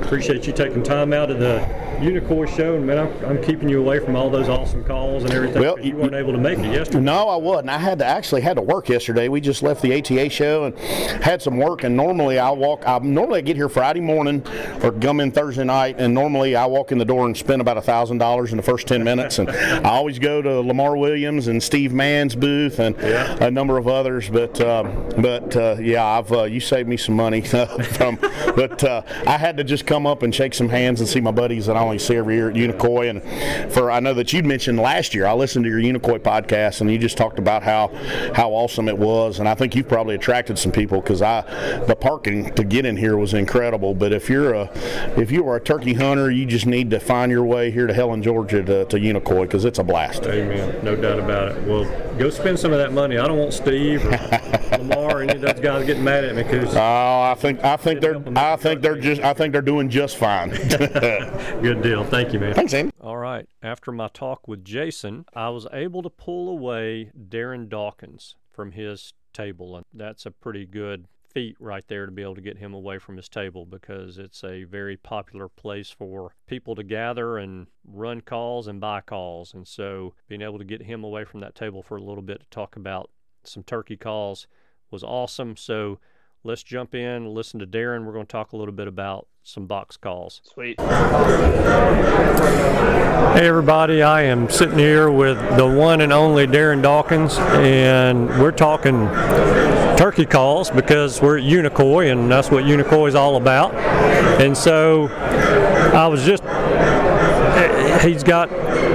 S1: appreciate you taking time out of the Unicoi show. And man, I'm, I'm keeping you away from all those awesome calls and everything.
S6: Well,
S1: you weren't able to make it yesterday.
S6: No, I wasn't. I had to actually had to work yesterday. We just left the ATA show and had some work. And normally I walk. I normally I get here Friday morning or come in Thursday night. And normally I walk in the door and spend about a thousand dollars in the first ten minutes. And I always go to Lamar Williams and Steve Mann's booth and a number of others. But um, but uh, yeah, I've uh, you saved me some money from. But uh, I had to just come up and shake some hands and see my buddies that I you see every year at Unicoi. And for I know that you'd mentioned last year, I listened to your Unicoi podcast, and you just talked about how how awesome it was. And I think you've probably attracted some people because I the parking to get in here was incredible. But if you're a if you are a turkey hunter, you just need to find your way here to Helen, Georgia, to, to Unicoi because it's a blast.
S1: Amen. No doubt about it. Well, go spend some of that money. I don't want Steve or Lamar or any of those guys getting mad at me because.
S6: Oh, I think I think they're I think they're just I think they're doing just fine.
S1: Good deal. Thank you, man.
S6: Thanks, Andy.
S1: All right. After my talk with Jason, I was able to pull away Darren Dawkins from his table, and that's a pretty good feat right there to be able to get him away from his table because it's a very popular place for people to gather and run calls and buy calls. And so being able to get him away from that table for a little bit to talk about some turkey calls was awesome. So let's jump in, listen to Darren. We're going to talk a little bit about some box calls.
S2: Sweet.
S1: Hey, everybody. I am sitting here with the one and only Darren Dawkins, and we're talking turkey calls because we're at Unicoi, and that's what Unicoi is all about. And so I was just, he's got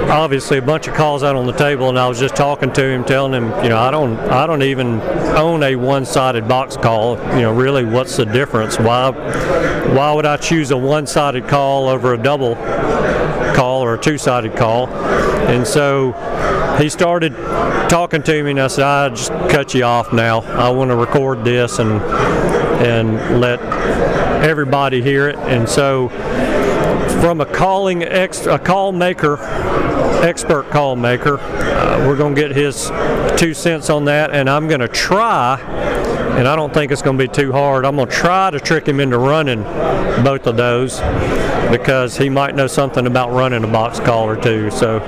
S1: obviously a bunch of calls out on the table, and I was just talking to him, telling him, you know, I don't, I don't even own a one-sided box call. You know, really, what's the difference? Why, why would I choose a one-sided call over a double call or a two-sided call? And so he started talking to me, and I said, I just cut you off now. I want to record this and and let everybody hear it. And so from a calling ex, a call maker, expert call maker. Uh, we're going to get his two cents on that, and I'm going to try. And I don't think it's going to be too hard. I'm going to try to trick him into running both of those because he might know something about running a box call or two. So,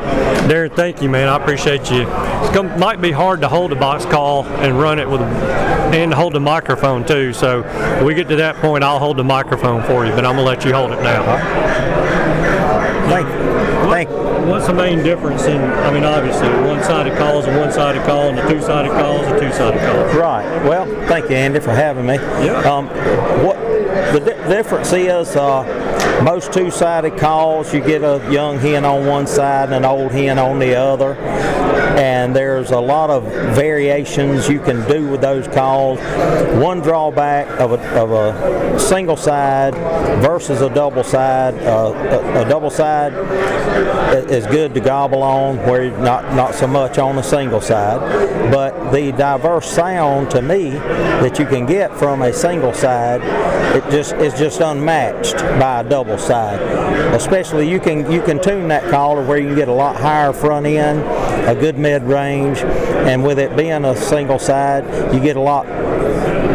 S1: Darren, thank you, man. I appreciate you. It might be hard to hold a box call and run it with, and hold the microphone too. So, we get to that point, I'll hold the microphone for you, but I'm gonna let you hold it now.
S7: Thank you. Thank you.
S1: What's the main difference in? I mean, obviously, one-sided call is a one-sided call, and a two-sided call is a two-sided call.
S7: Right. Well, thank you, Andy, for having me.
S1: Yeah.
S7: Um, what the di- difference is, uh, most two-sided calls, you get a young hen on one side and an old hen on the other, and there's a lot of variations you can do with those calls. One drawback of a, of a single side versus a double side, uh, a, a double side is good to gobble on, where not not so much on the single side. But the diverse sound to me that you can get from a single side, it just is just unmatched by a double side. Especially you can you can tune that call to where you can get a lot higher front end, a good mid range, and with it being a single side, you get a lot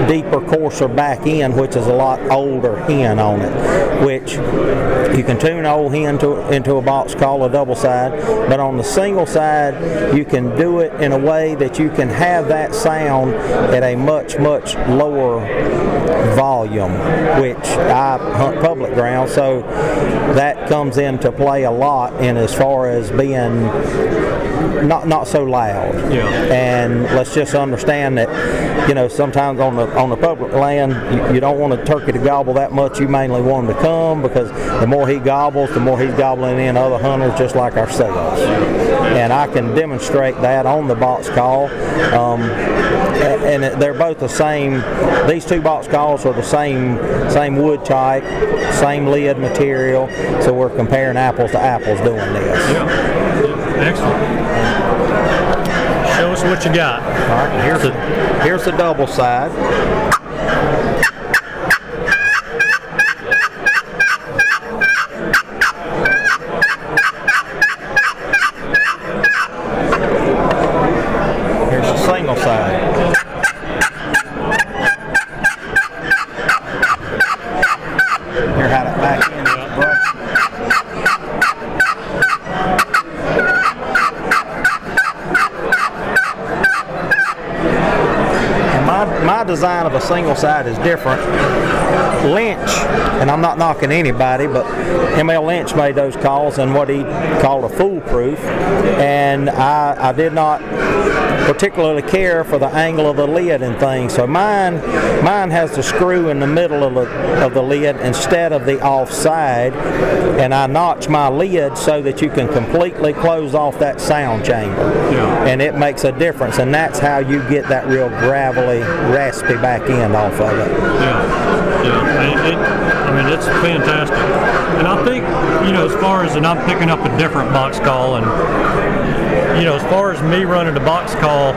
S7: deeper, coarser back end, which is a lot older hen on it, which you can tune an old hen to, into a box call, a double side, but on the single side, you can do it in a way that you can have that sound at a much, much lower volume, which I hunt public ground, so that comes into play a lot in as far as being not not so loud.
S1: Yeah.
S7: And let's just understand that, you know, sometimes on the on the public land, you, you don't want a turkey to gobble that much. You mainly want him to come because the more he gobbles, the more he's gobbling in other hunters just like ourselves. And I can demonstrate that on the box call. Um, and they're both the same. These two box calls are the same same wood type, same lid material. So we're comparing apples to apples doing this.
S1: Yeah. Excellent. Show us what you got.
S7: All right, here's the here's the double side. Here's the single side. Here, how to back in this brush. And my, my design of a single side is different. Lynch, and I'm not knocking anybody, but ML Lynch made those calls and what he called a foolproof, and I, I did not particularly care for the angle of the lid and things. So mine, mine has the screw in the middle of the, of the lid instead of the offside, and I notch my lid so that you can completely close off that sound chamber,
S1: Yeah.
S7: and it makes a difference. And that's how you get that real gravelly, raspy back end off of it.
S1: Yeah, yeah. It, it, I mean, it's fantastic. And I think, you know, as far as, and I'm picking up a different box call, and, you know, as far as me running the box call,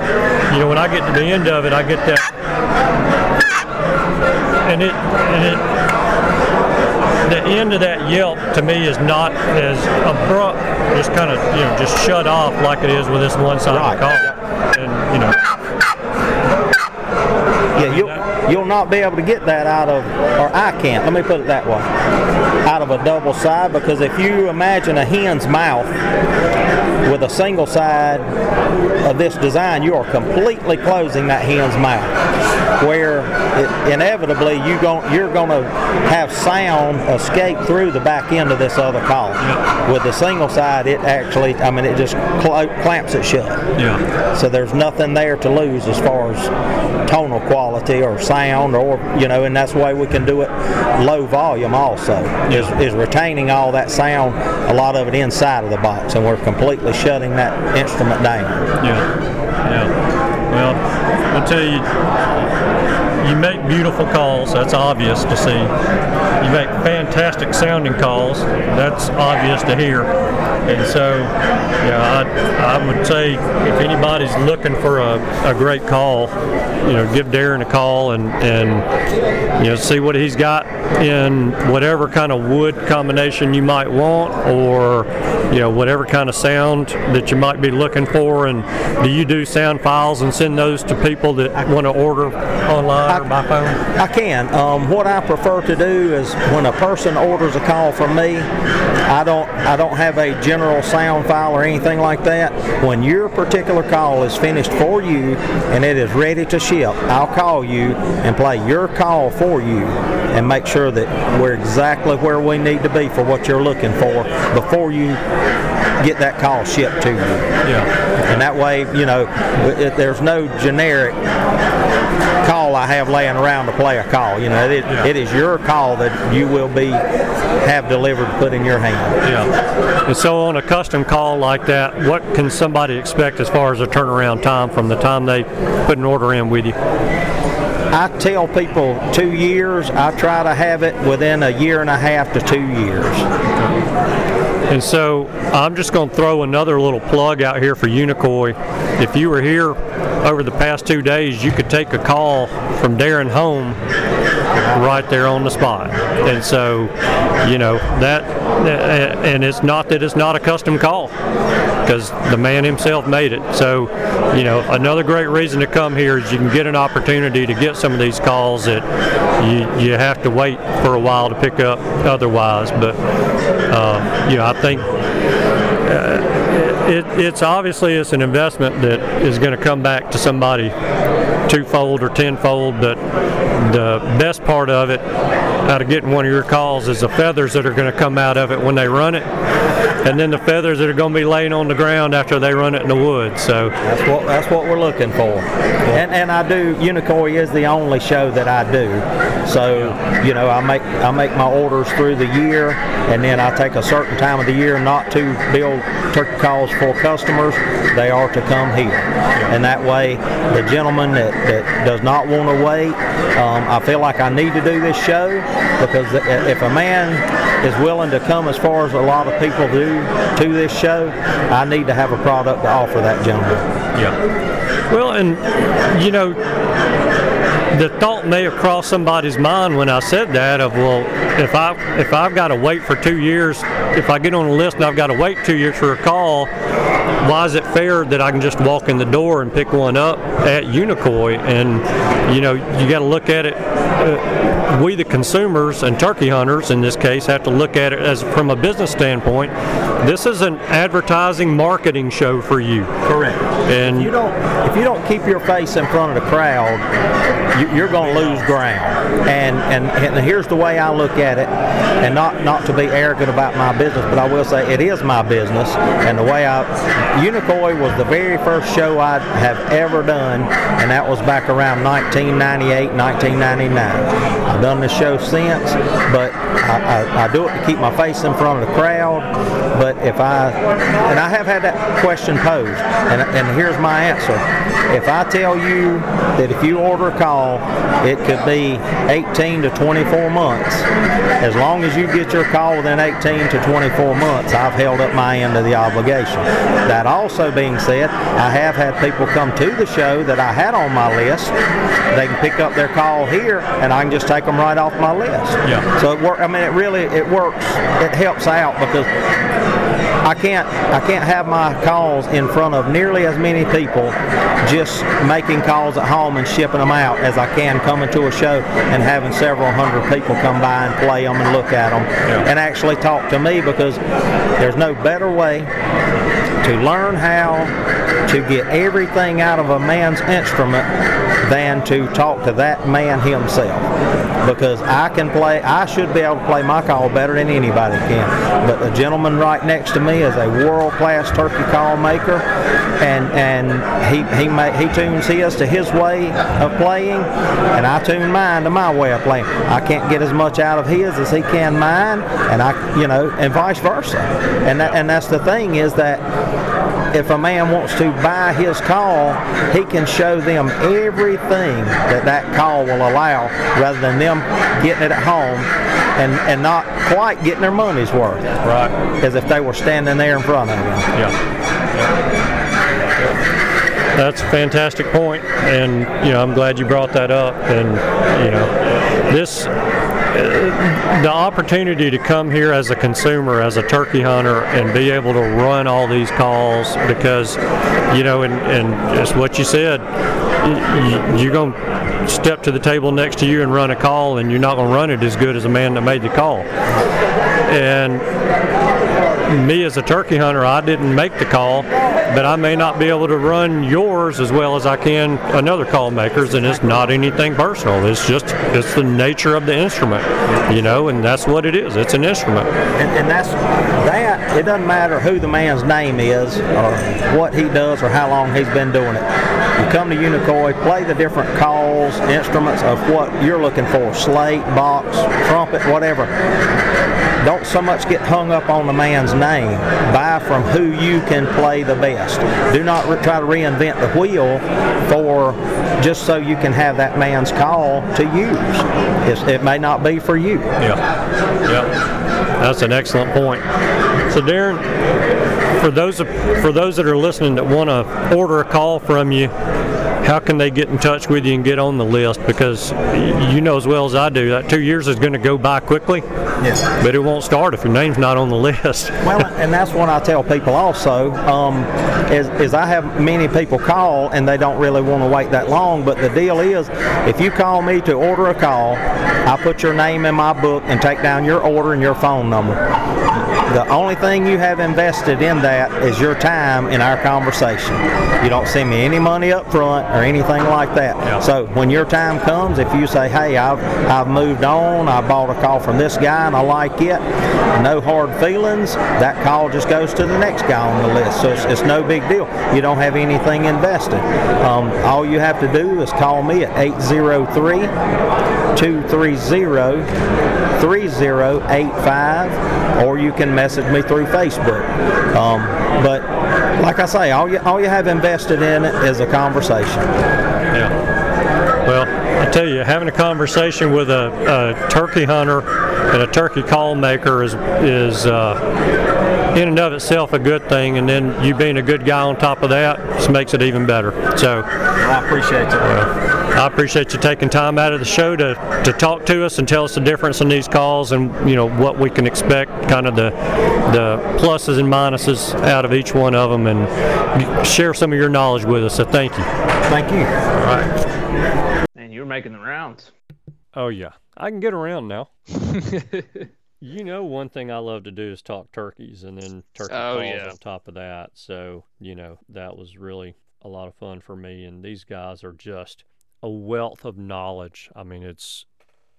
S1: you know, when I get to the end of it, I get that, and it, and it, the end of that yelp to me is not as abrupt, just kind of, you know, just shut off like it is with this one side of the call. And, you know,
S7: Yeah, you'll, you'll not be able to get that out of, or I can't, let me put it that way, out of a double side because if you imagine a hen's mouth with a single side of this design, you are completely closing that hen's mouth. Where it, inevitably you gon- you're going to have sound escape through the back end of this other call. With the single side, it actually, I mean, it just clo- clamps it shut.
S1: Yeah.
S7: So there's nothing there to lose as far as tonal quality or sound, or you know, and that's the way we can do it low volume also. Is, is retaining all that sound, a lot of it inside of the box, and we're completely shutting that instrument down.
S1: Yeah, yeah. Well, I'll tell you, you make beautiful calls. That's obvious to see. You make fantastic sounding calls. That's obvious to hear. And so, yeah, I, I would say if anybody's looking for a, a great call, you know, give Darren a call and, and you know see what he's got in whatever kind of wood combination you might want, or you know whatever kind of sound that you might be looking for. And do you do sound files and send those to people that want to order online or by phone?
S7: I can. Um, what I prefer to do is when a person orders a call from me, I don't I don't have a general sound file or anything like that. When your particular call is finished for you and it is ready to ship, I'll call you and play your call for you and make sure that we're exactly where we need to be for what you're looking for before you get that call shipped to you.
S1: Yeah.
S7: And that way, you know, it, there's no generic call I have laying around to play a call. You know, it, it is your call that you will be have delivered, put in your hand.
S1: Yeah. And so on a custom call like that, what can somebody expect as far as a turnaround time from the time they put an order in with you?
S7: I tell people two years. I try to have it within a year and a half to two years.
S1: And so I'm just going to throw another little plug out here for Unicoi. If you were here over the past two days, you could take a call from Darren home right there on the spot. And so, you know, that, and it's not that it's not a custom call because the man himself made it. So, you know, another great reason to come here is you can get an opportunity to get some of these calls that you, you have to wait for a while to pick up otherwise. But, uh, you know, I think uh, it, it's obviously it's an investment that is going to come back to somebody twofold or tenfold. But the best part of it, out of getting one of your calls, is the feathers that are going to come out of it when they run it, and then the feathers that are going to be laying on the ground after they run it in the woods. So
S7: that's what that's what we're looking for. And and I do. Unicoi is the only show that I do. So you know, I make I make my orders through the year, and then I take a certain time of the year not to build turkey calls for customers. They are to come here, and that way, the gentleman that, that does not want to wait, um, I feel like I need to do this show because if a man is willing to come as far as a lot of people do to this show, I need to have a product to offer that gentleman.
S1: Yeah. Well, and you know, the thought may have crossed somebody's mind when I said that of well, if I if I've got to wait for two years, if I get on a list and I've got to wait two years for a call, why is it fair that I can just walk in the door and pick one up at Unicoi? And you know, you got to look at it. Uh, we, the consumers and turkey hunters, in this case, have to look at it as from a business standpoint. This is an advertising marketing show for you.
S7: Correct.
S1: And
S7: if you don't if you don't keep your face in front of the crowd, you, you're going to lose ground. And, and and here's the way I look at it, and not not to be arrogant about my business, but I will say it is my business. And the way I Unicoi was the very first show I have ever done, and that was back around 1998, 1999. I've done the show since, but I, I, I do it to keep my face in front of the crowd. But if I and I have had that question posed, and, and here's my answer. If I tell you that if you order a call, it could be 18 to 24 months. As long as you get your call within 18 to 24 months, I've held up my end of the obligation. That also being said, I have had people come to the show that I had on my list. They can pick up their call here, and I can just take them right off my list.
S1: Yeah.
S7: So it work. I mean, it really it works. It helps out because I can't I can't have my calls in front of nearly as many people just making calls at home and shipping them out as I can coming to a show and having several hundred people come by and play them and look at them and actually talk to me because there's no better way to learn how to get everything out of a man's instrument than to talk to that man himself. Because I can play I should be able to play my call better than anybody can. But the gentleman right next to me is a world-class turkey call maker and and he he ma- he tunes his to his way of playing and I tune mine to my way of playing. I can't get as much out of his as he can mine and I you know and vice versa. And that, and that's the thing is that if a man wants to buy his call, he can show them everything that that call will allow rather than them getting it at home and, and not quite getting their money's worth.
S1: Right.
S7: As if they were standing there in front of them.
S1: Yeah. That's a fantastic point, and you know I'm glad you brought that up. And you know, this the opportunity to come here as a consumer, as a turkey hunter, and be able to run all these calls because you know, and and just what you said, you, you're gonna step to the table next to you and run a call, and you're not gonna run it as good as a man that made the call. And me as a turkey hunter, I didn't make the call, but I may not be able to run yours as well as I can another call maker's, and it's not anything personal. It's just it's the nature of the instrument, you know, and that's what it is. It's an instrument.
S7: And, and that's that. It doesn't matter who the man's name is, or what he does, or how long he's been doing it. You come to Unicoi, play the different calls, instruments of what you're looking for: slate, box, trumpet, whatever. Don't so much get hung up on the man's name. Buy from who you can play the best. Do not re- try to reinvent the wheel for just so you can have that man's call to use. It's, it may not be for you.
S1: Yeah, yeah, that's an excellent point. So, Darren, for those for those that are listening that want to order a call from you, how can they get in touch with you and get on the list? Because you know as well as I do that two years is going to go by quickly.
S7: Yes.
S1: But it won't start if your name's not on the list.
S7: well, and that's what I tell people also um, is, is I have many people call and they don't really want to wait that long. But the deal is, if you call me to order a call, I put your name in my book and take down your order and your phone number. The only thing you have invested in that is your time in our conversation. You don't send me any money up front or anything like that. So when your time comes, if you say, "Hey, I've I've moved on. I bought a call from this guy and I like it," no hard feelings. That call just goes to the next guy on the list. So it's, it's no big deal. You don't have anything invested. Um, all you have to do is call me at 803 230 3085 or you can message me through Facebook. Um, but like I say, all you, all you have invested in it is a conversation.
S1: Yeah. Well, I tell you, having a conversation with a, a turkey hunter and a turkey call maker is is uh, in and of itself a good thing, and then you being a good guy on top of that just makes it even better. So
S7: I appreciate it.
S1: I appreciate you taking time out of the show to, to talk to us and tell us the difference in these calls and you know what we can expect, kind of the the pluses and minuses out of each one of them, and share some of your knowledge with us. So thank you.
S7: Thank you.
S1: All right.
S2: And you were making the rounds.
S1: Oh yeah, I can get around now. you know, one thing I love to do is talk turkeys, and then turkey
S2: Oh,
S1: calls
S2: yeah.
S1: on top of that. So you know, that was really a lot of fun for me. And these guys are just a wealth of knowledge. I mean, it's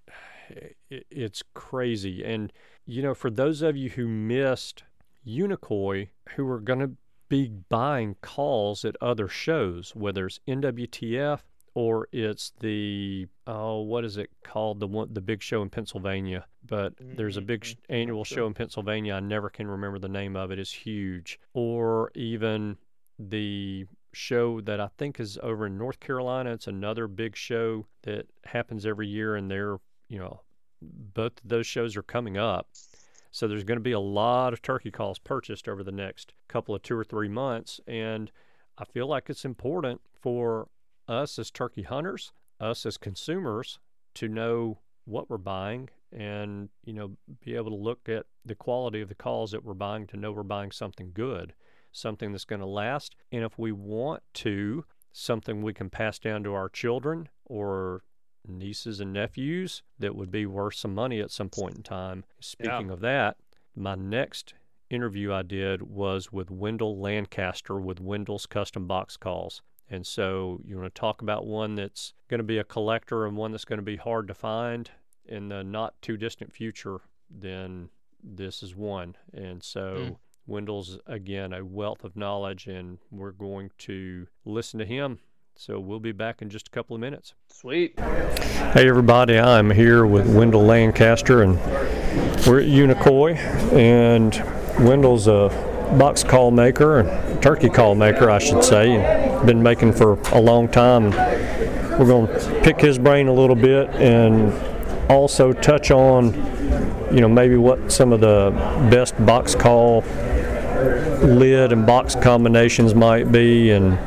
S1: it's crazy. And you know, for those of you who missed Unicoi, who are going to be buying calls at other shows, whether it's NWTF or it's the oh what is it called? The one the big show in Pennsylvania but there's a big sh- mm-hmm. Mm-hmm. annual show in Pennsylvania. I never can remember the name of it. Is huge. Or even the show that I think is over in North Carolina. It's another big show that happens every year and they're you know both of those shows are coming up. So there's going to be a lot of turkey calls purchased over the next couple of two or three months and I feel like it's important for us as turkey hunters, us as consumers, to know what we're buying and you know be able to look at the quality of the calls that we're buying to know we're buying something good, something that's going to last, and if we want to, something we can pass down to our children or nieces and nephews that would be worth some money at some point in time. Speaking of that, my next interview I did was with Wendell Lancaster with Wendell's Custom Box Calls. And so you want to talk about one that's going to be a collector and one that's going to be hard to find in the not too distant future, then this is one. And so
S2: Mm.
S1: Wendell's, again, a wealth of knowledge, and we're going to listen to him. So we'll be back in just a couple of minutes.
S2: Sweet.
S1: Hey everybody, I'm here with Wendell Lancaster and we're at Unicoi and Wendell's a box call maker and turkey call maker I should say been making for a long time. We're going to pick his brain a little bit and also touch on you know maybe what some of the best box call lid and box combinations might be and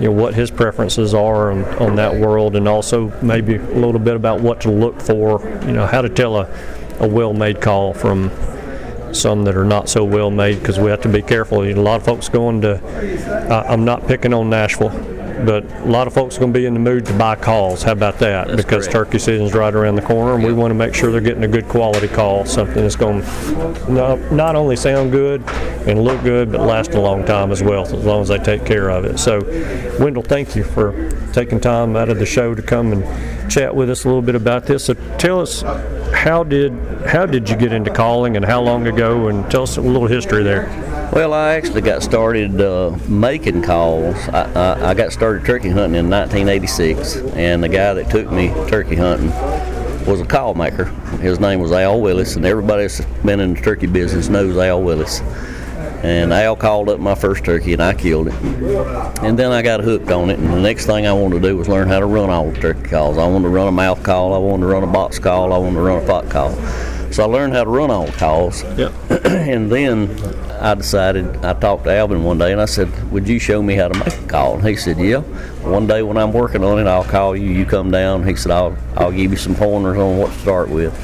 S1: you know what his preferences are on, on that world and also maybe a little bit about what to look for you know how to tell a, a well-made call from some that are not so well made because we have to be careful. A lot of folks going to I I'm not picking on Nashville but a lot of folks are going to be in the mood to buy calls. How about that? Because turkey season's right around the corner and we want to make sure they're getting a good quality call something that's going to not, not only sound good and look good but last a long time as well as long as they take care of it. So Wendell thank you for taking time out of the show to come and chat with us a little bit about this. So tell us how did how did you get into calling and how long ago? And tell us a little history there
S8: Well, I actually got started uh, making calls. I, I, I got started turkey hunting in 1986, and the guy that took me turkey hunting was a call maker. His name was Al Willis, and everybody that's been in the turkey business knows Al Willis. And Al called up my first turkey, and I killed it. And then I got hooked on it, and the next thing I wanted to do was learn how to run all the turkey calls. I wanted to run a mouth call, I wanted to run a box call, I wanted to run a pot call. So I learned how to run all calls.
S1: Yep.
S8: and then I decided, I talked to Alvin one day and I said, Would you show me how to make a call? And he said, Yeah. One day when I'm working on it, I'll call you. You come down. He said, I'll, I'll give you some pointers on what to start with.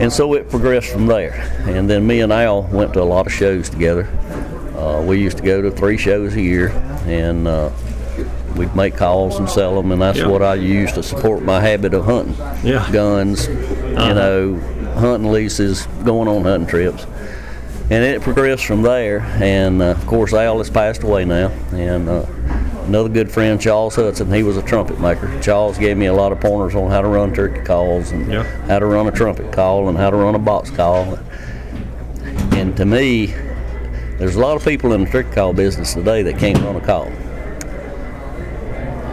S8: And so it progressed from there. And then me and Al went to a lot of shows together. Uh, we used to go to three shows a year and uh, we'd make calls and sell them. And that's
S1: Yeah.
S8: what I used to support my habit of hunting.
S1: Yeah.
S8: Guns,
S1: Uh-huh.
S8: you know, hunting leases, going on hunting trips and it progressed from there. And uh, of course, Al has passed away now. And uh, another good friend, Charles Hudson, he was a trumpet maker. Charles gave me a lot of pointers on how to run turkey calls and
S1: Yeah.
S8: how to run a trumpet call and how to run a box call. And to me, there's a lot of people in the turkey call business today that can't run a call.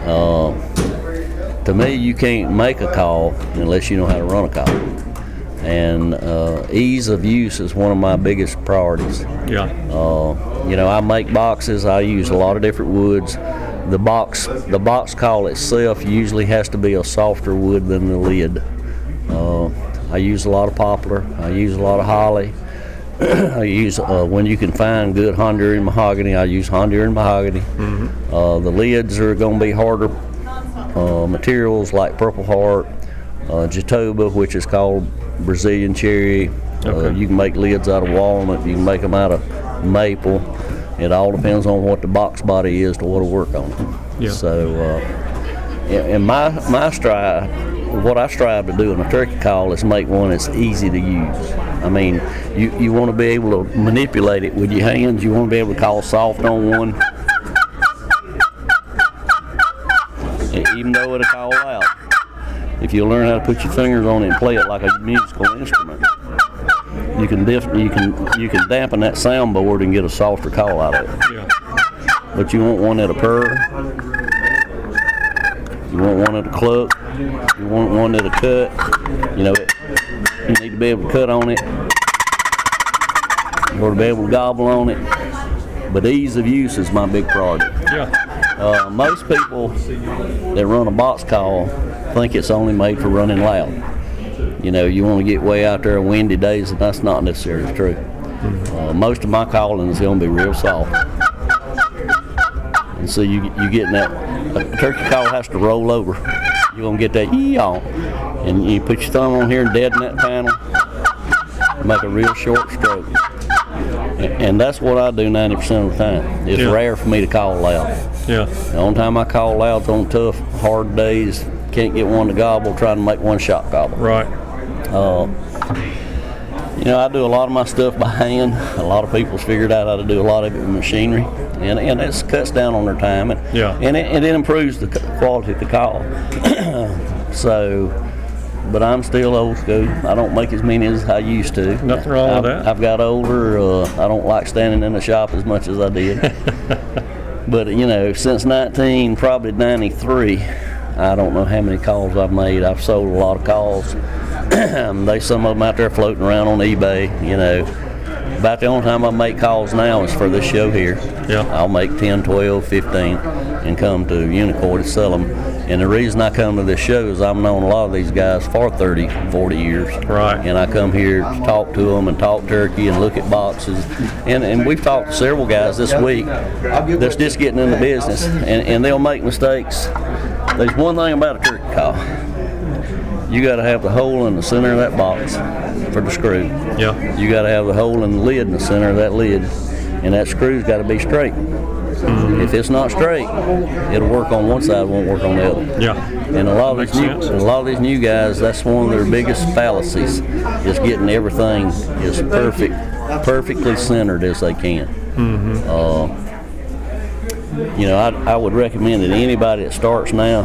S8: Uh, to me, you can't make a call unless you know how to run a call and uh, ease of use is one of my biggest priorities.
S1: Yeah.
S8: Uh, you know, I make boxes. I use a lot of different woods. The box, the box call itself usually has to be a softer wood than the lid. Uh, I use a lot of poplar. I use a lot of holly. I use uh, when you can find good Honduran mahogany. I use Honduran mahogany. Uh, the lids are going to be harder uh, materials like Purple Heart, uh, Jatoba, which is called Brazilian cherry. Uh,
S1: Okay.
S8: you can make lids out of walnut. You can make them out of maple. It all depends on what the box body is to what to work on.
S1: Yeah.
S8: So, uh, and and my my strive, what I strive to do in a turkey call is make one that's easy to use. I mean, you, you want to be able to manipulate it with your hands. You want to be able to call soft on one, e- even though it'll call loud. If you learn how to put your fingers on it and play it like a musical instrument, you can diff- you can you can dampen that soundboard and get a softer call out of it.
S1: Yeah.
S8: But you want one that'll purr. You want one that'll cluck. You want one that'll cut. You know, it, you need to be able to cut on it. You ought to be able to gobble on it. But ease of use is my big project.
S1: Yeah.
S8: Uh, most people that run a box call think it's only made for running loud. You know, you want to get way out there on windy days, and that's not necessarily true. Uh, most of my calling is going to be real soft. And so you you getting that a turkey call has to roll over. You're gonna get that yee on, and you put your thumb on here and deaden that panel, make a real short stroke. And, and that's what I do 90% of the time. It's
S1: Yeah.
S8: rare for me to call loud.
S1: Yeah.
S8: The only time I call loud's on tough, hard days. Can't get one to gobble, trying to make one shot gobble.
S1: Right.
S8: Uh, you know, I do a lot of my stuff by hand. A lot of people's figured out how to do a lot of it with machinery, and and it cuts down on their time, and
S1: Yeah.
S8: and it, and it improves the quality of the call. so, but I'm still old school. I don't make as many as I used to.
S1: Nothing wrong with
S8: I've,
S1: that.
S8: I've got older. Uh, I don't like standing in the shop as much as I did. but you know, since 19, probably 93, I don't know how many calls I've made. I've sold a lot of calls. they some of them out there floating around on eBay. You know, about the only time I make calls now is for this show here.
S1: Yeah.
S8: I'll make 10, 12, 15, and come to Unicoi to sell them. And the reason I come to this show is I've known a lot of these guys for 30, 40 years.
S1: Right.
S8: And I come here to talk to them and talk turkey and look at boxes. And, and we've talked to several guys this week that's just getting into business, and, and they'll make mistakes. There's one thing about a turkey call. You got to have the hole in the center of that box for the screw.
S1: Yeah.
S8: You got to have the hole in the lid in the center of that lid, and that screw's got to be straight. If it's not straight, it'll work on one side, won't work on the other.
S1: Yeah.
S8: And a lot of these new, a lot of these new guys, that's one of their biggest fallacies, is getting everything as perfect, perfectly centered as they can.
S1: Mm-hmm.
S8: Uh, you know, I, I would recommend that anybody that starts now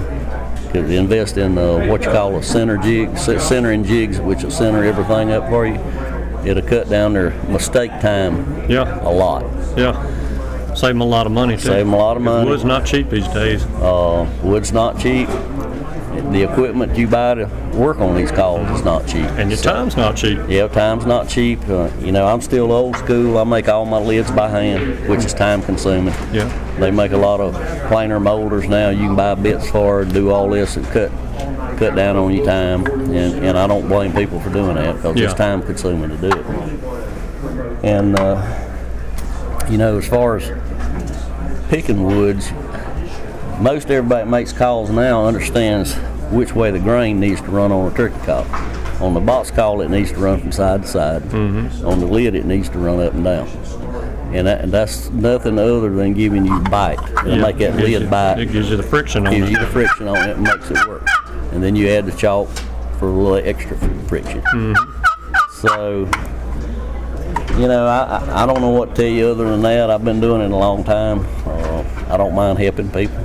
S8: could invest in uh, what you call a center jig, centering jigs, which will center everything up for you. It'll cut down their mistake time
S1: Yeah.
S8: a lot.
S1: Yeah. Save them a lot of money too.
S8: Save them a lot of money.
S1: Wood's not cheap these days.
S8: Uh, wood's not cheap. The equipment you buy to work on these calls is not cheap.
S1: And your
S8: So-
S1: time's not cheap.
S8: Yeah, time's not cheap. Uh, you know, I'm still old school. I make all my lids by hand, which is time consuming.
S1: Yeah.
S8: They make a lot of planer molders now. You can buy bits for it, do all this, and cut cut down on your time. And, and I don't blame people for doing that because
S1: Yeah.
S8: it's time consuming to do it. And uh, you know, as far as picking woods, most everybody that makes calls now understands which way the grain needs to run on a turkey call. On the box call, it needs to run from side to side.
S1: Mm-hmm.
S8: On the lid, it needs to run up and down. And, that, and that's nothing other than giving you bite. It'll
S1: Yeah,
S8: make that
S1: gives
S8: lid
S1: you-
S8: bite.
S1: It gives you the friction on it.
S8: gives
S1: it.
S8: you the friction on it and makes it work. And then you add the chalk for a little extra friction.
S1: Mm-hmm.
S8: So, you know, I, I I don't know what to tell you other than that. I've been doing it a long time. Uh, I don't mind helping people.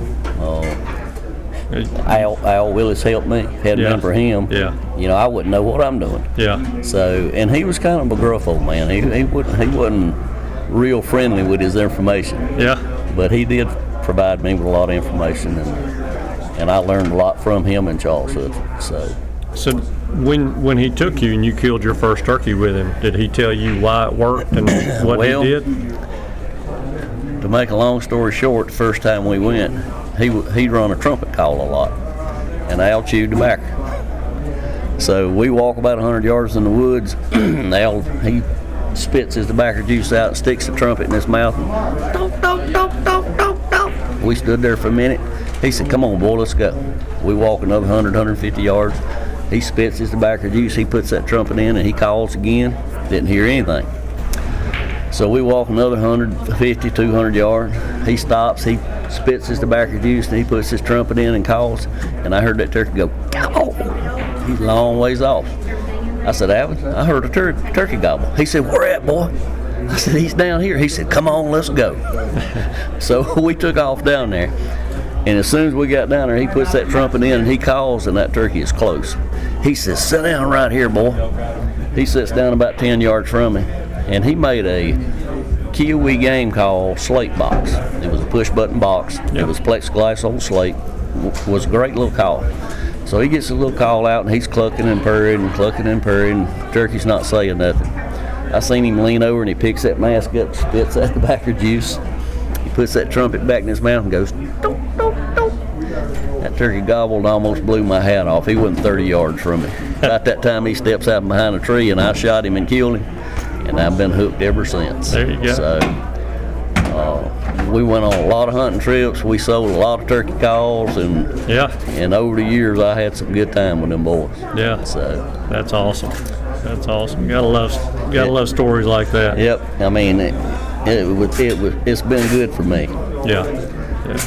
S8: Al, Al Willis helped me. Hadn't
S1: Yeah.
S8: been for him,
S1: Yeah.
S8: you know, I wouldn't know what I'm doing.
S1: Yeah.
S8: So, and he was kind of a gruff old man. He, he wouldn't he wasn't real friendly with his information.
S1: Yeah.
S8: But he did provide me with a lot of information, and and I learned a lot from him and Charles. So.
S1: So when when he took you and you killed your first turkey with him, did he tell you why it worked and what
S8: Well,
S1: he did?
S8: To make a long story short, the first time we went, he he run a trumpet call a lot, and Al chewed tobacco. So we walk about 100 yards in the woods. and Al he spits his tobacco juice out, sticks the trumpet in his mouth, and donk, donk, donk, donk, donk, donk. We stood there for a minute. He said, "Come on, boy, let's go." We walk another 100, 150 yards. He spits his tobacco juice. He puts that trumpet in, and he calls again. Didn't hear anything. So we walk another 150, 200 yards. He stops. He spits his tobacco juice, and he puts his trumpet in and calls. And I heard that turkey go, "Gobble!" He's a long ways off. I said, Alvin, I heard a tur- turkey gobble. He said, Where at, boy? I said, He's down here. He said, Come on, let's go. so we took off down there. And as soon as we got down there, he puts that trumpet in and he calls, and that turkey is close. He says, Sit down right here, boy. He sits down about 10 yards from me, and he made a Kiwi game called slate box. It was a push button box. It was plexiglass on slate. W- was a great little call. So he gets a little call out and he's clucking and purring and clucking and purring. Turkey's not saying nothing. I seen him lean over and he picks that mask up, spits out the tobacco juice. He puts that trumpet back in his mouth and goes, "Donk, donk, donk." That turkey gobbled almost blew my hat off. He wasn't 30 yards from me. About that time, he steps out behind a tree and I shot him and killed him. And I've been hooked ever since.
S1: There you go.
S8: So, uh, we went on a lot of hunting trips. We sold a lot of turkey calls, and
S1: yeah,
S8: and over the years, I had some good time with them boys.
S1: Yeah.
S8: So
S1: that's awesome. That's awesome. Gotta love, gotta love stories like that.
S8: Yep. I mean, it, it was, it was, it's been good for me.
S1: Yeah.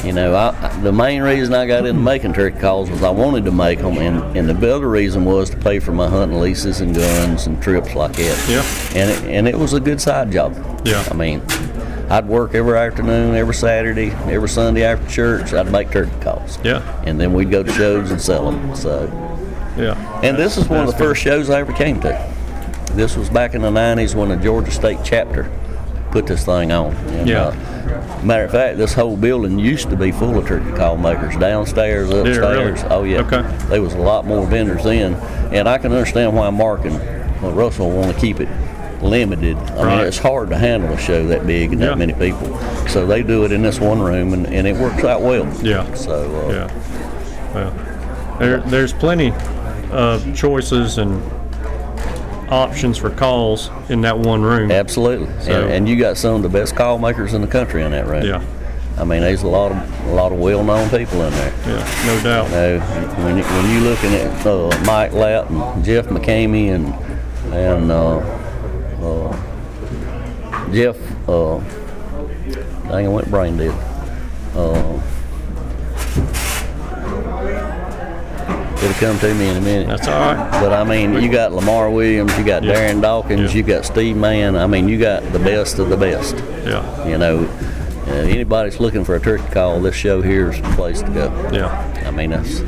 S8: You know, I, the main reason I got into making turkey calls was I wanted to make them, and, and the other reason was to pay for my hunting leases and guns and trips like that.
S1: Yeah.
S8: And it, and it was a good side job.
S1: Yeah.
S8: I mean, I'd work every afternoon, every Saturday, every Sunday after church. I'd make turkey calls.
S1: Yeah.
S8: And then we'd go to shows and sell them. So.
S1: Yeah.
S8: And this is one of the first shows I ever came to. This was back in the '90s when the Georgia State chapter put this thing on. And,
S1: Yeah.
S8: Uh, matter of fact, this whole building used to be full of turkey call makers, downstairs,
S1: it really?
S8: upstairs. Oh yeah.
S1: Okay.
S8: There was a lot more vendors then, and I can understand why Mark and well, Russell want to keep it limited. I mean, it's hard to handle a show that big and
S1: Yeah.
S8: that many people. So they do it in this one room, and, and it works out well.
S1: Yeah.
S8: So. Uh,
S1: Yeah. Well, there, there's plenty of choices and options for calls in that one room.
S8: Absolutely.
S1: So-
S8: and, and you got some of the best call makers in the country in that room.
S1: Yeah.
S8: I mean, there's a lot of a lot of well-known people in there.
S1: Yeah, no doubt.
S8: Know, when you, when you looking at uh, Mike Lapp and Jeff McCamey and and uh, uh, Jeff, uh, dang, I went brain dead. Uh, it'll come to me in a minute.
S1: That's all right.
S8: But I mean, you got Lamar Williams, you got Darren Dawkins, you got Steve Mann. I mean, you got the best of the best.
S1: Yeah.
S8: You know, uh, anybody's looking for a turkey call, this show here is the place to go.
S1: Yeah.
S8: I mean, that's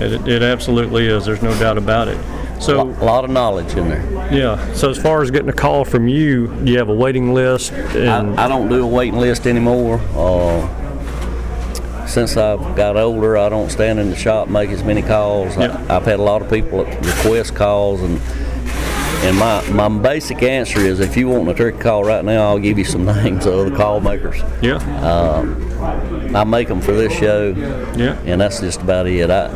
S1: It, it absolutely is. There's no doubt about it. So
S8: a lot of knowledge in there.
S1: Yeah. So as far as getting a call from you, do you have a waiting list? And
S8: I, I don't do a waiting list anymore. Uh, since I've got older, I don't stand in the shop make as many calls.
S1: Yeah.
S8: I, I've had a lot of people request calls, and and my my basic answer is, if you want a turkey call right now, I'll give you some names of the call makers.
S1: Yeah.
S8: Uh, I make them for this show.
S1: Yeah.
S8: And that's just about it. I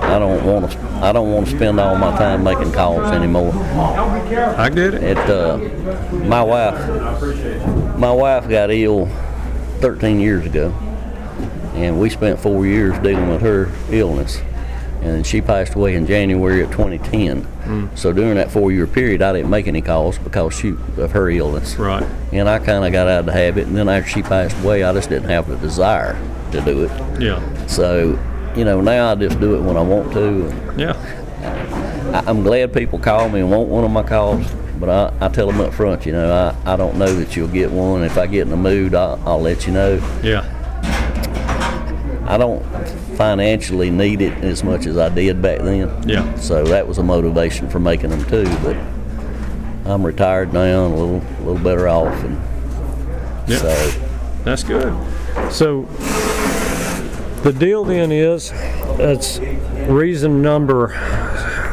S8: I don't want to I don't want to spend all my time making calls anymore.
S1: I get it.
S8: It uh, my wife my wife got ill 13 years ago, and we spent four years dealing with her illness, and she passed away in January of 2010.
S1: Mm.
S8: So during that four-year period, I didn't make any calls because she of her illness.
S1: Right.
S8: And I kind of got out of the habit, and then after she passed away, I just didn't have the desire to do it.
S1: Yeah.
S8: So, you know, now I just do it when I want to.
S1: Yeah.
S8: I, I'm glad people call me and want one of my calls, but I, I tell them up front, you know, I, I don't know that you'll get one. If I get in the mood, I'll, I'll let you know.
S1: Yeah.
S8: I don't financially need it as much as I did back then.
S1: Yeah.
S8: So that was a motivation for making them too. But I'm retired now and a little, a little better off, and
S1: Yeah.
S8: so
S1: That's good. So the deal then is, it's reason number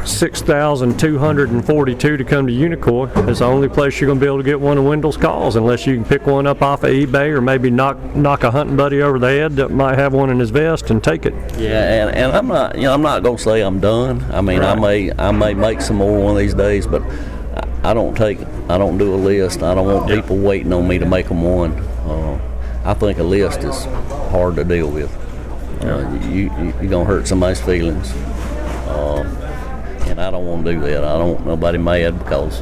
S1: 6,242 to come to Unicoi. It's the only place you're going to be able to get one of Wendell's calls unless you can pick one up off of eBay or maybe knock knock a hunting buddy over the head that might have one in his vest and take it.
S8: Yeah, and, and I'm not, you know, I'm not gonna say I'm done. I mean, I may, I may make some more one of these days, but I, I don't take, I don't do a list. I don't want people waiting on me to make them one. Uh, I think a list is hard to deal with. Uh, you, you you're gonna hurt somebody's feelings, uh, and I don't want to do that. I don't want nobody mad because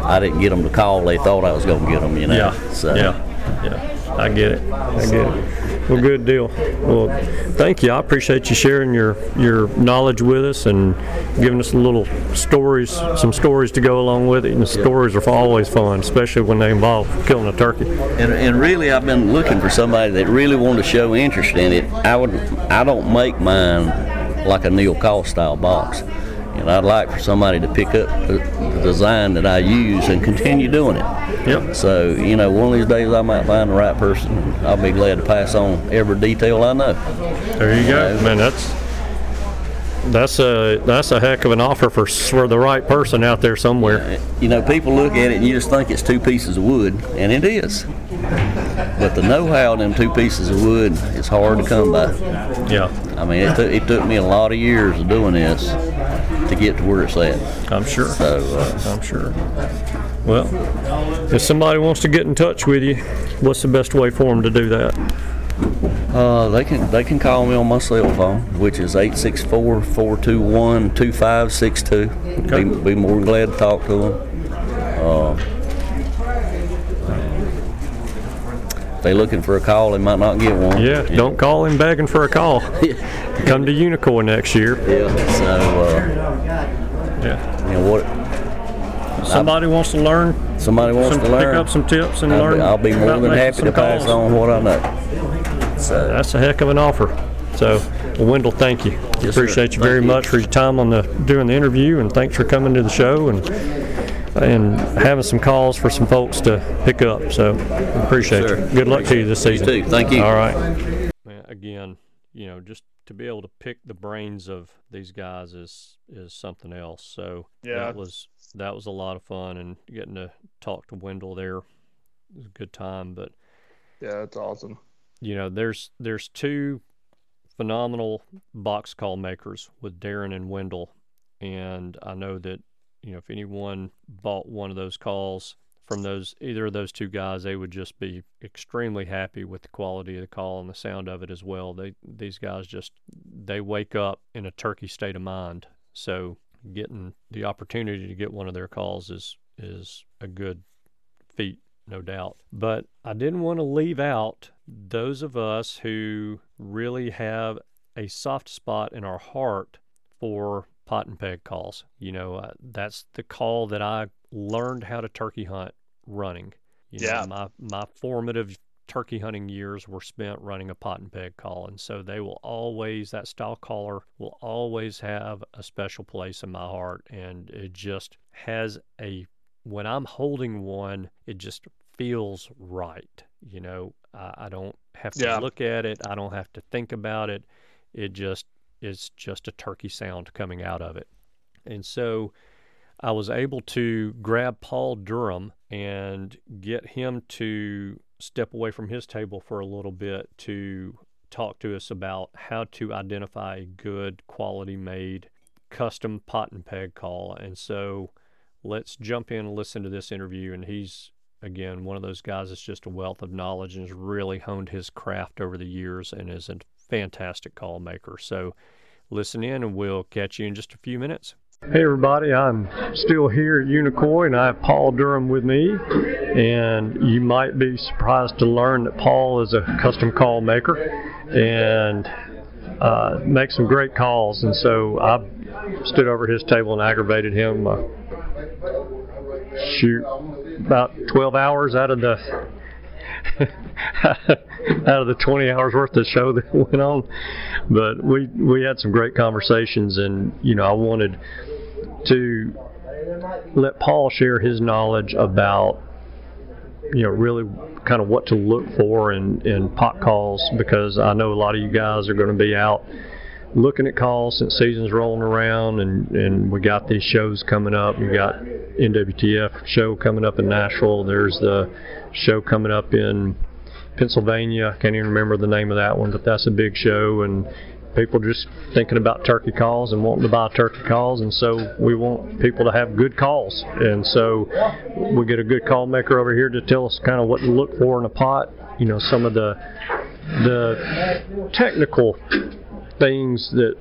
S8: I didn't get them to call. They thought I was gonna get them. You know.
S1: Yeah.
S8: So,
S1: Yeah. Yeah. I get it. I get it. Well, good deal. Well, thank you. I appreciate you sharing your your knowledge with us and giving us a little stories, some stories to go along with it. And the stories are always fun, especially when they involve killing a turkey.
S8: And, and really, I've been looking for somebody that really wanted to show interest in it. I would, I don't make mine like a Neil Call style box, and I'd like for somebody to pick up the, the design that I use and continue doing it.
S1: Yep.
S8: So you know, one of these days I might find the right person. and I'll be glad to pass on every detail I know.
S1: There you go, man. That's that's a that's a heck of an offer for for the right person out there somewhere.
S8: You know, people look at it and you just think it's two pieces of wood, and it is. But the know-how in them two pieces of wood is hard to come by.
S1: Yeah.
S8: I mean, it took, it took me a lot of years of doing this to get to where it's at.
S1: I'm sure.
S8: So, uh,
S1: I'm sure. Well, if somebody wants to get in touch with you, what's the best way for them to do that?
S8: Uh, they can they can call me on my cell phone, which is 864-421-2562. Be, be more than glad to talk to them. Uh, if they looking for a call, they might not get one.
S1: Yeah, don't call him begging for a call. Come to Unicoi next year.
S8: Yeah. So, uh,
S1: yeah.
S8: you know what?
S1: Somebody wants to learn.
S8: Somebody wants
S1: some,
S8: to learn.
S1: Pick up some tips and
S8: I'll
S1: learn.
S8: Be, I'll be more than happy to pass on what I know. So
S1: That's a heck of an offer. So, well, Wendell, thank you.
S8: Yes, sir.
S1: Appreciate you
S8: Thank
S1: very
S8: you.
S1: much for your time on the doing the interview, and thanks for coming to the show and and having some calls for some folks to pick up. So, appreciate
S8: Yes,
S1: you. Good luck to you this
S8: You
S1: season.
S8: too. Thank you.
S1: All right. Man, again, you know, just to be able to pick the brains of these guys is is something else. So
S2: Yeah.
S1: that was that was a lot of fun, and getting to talk to Wendell there was a good time. But
S2: Yeah, it's awesome.
S1: you know, there's there's two phenomenal box call makers with Darren and Wendell, and I know that you know if anyone bought one of those calls from those either of those two guys, they would just be extremely happy with the quality of the call and the sound of it as well. They these guys just they wake up in a turkey state of mind, so getting the opportunity to get one of their calls is is a good feat, no doubt. But I didn't want to leave out those of us who really have a soft spot in our heart for pot and peg calls. You know, uh, that's the call that I learned how to turkey hunt running. You
S2: Yeah.
S1: know, my my formative turkey hunting years were spent running a pot and peg call, and so they will always that style caller will always have a special place in my heart, and it just has a when I'm holding one, it just feels right. You know, I, I don't have to
S2: Yeah.
S1: look at it. I don't have to think about it. It just is just a turkey sound coming out of it. And so I was able to grab Paul Durham and get him to step away from his table for a little bit to talk to us about how to identify a good quality made custom pot and peg call. And so let's jump in and listen to this interview. And he's, again, one of those guys that's just a wealth of knowledge and has really honed his craft over the years and is a fantastic call maker. So listen in and we'll catch you in just a few minutes. Hey everybody, I'm still here at Unicoi and I have Paul Durham with me. And you might be surprised to learn that Paul is a custom call maker and uh, makes some great calls. And so I stood over his table and aggravated him. Uh, shoot, about 12 hours out of the out of the 20 hours worth of show that went on. But we we had some great conversations, and you know I wanted to let Paul share his knowledge about you know really kind of what to look for in in pot calls because I know a lot of you guys are going to be out looking at calls since season's rolling around and and we got these shows coming up you got NWTF show coming up in Nashville there's the show coming up in Pennsylvania I can't even remember the name of that one but that's a big show and people just thinking about turkey calls and wanting to buy turkey calls, and so we want people to have good calls. And so we get a good call maker over here to tell us kind of what to look for in a pot. You know, some of the the technical things that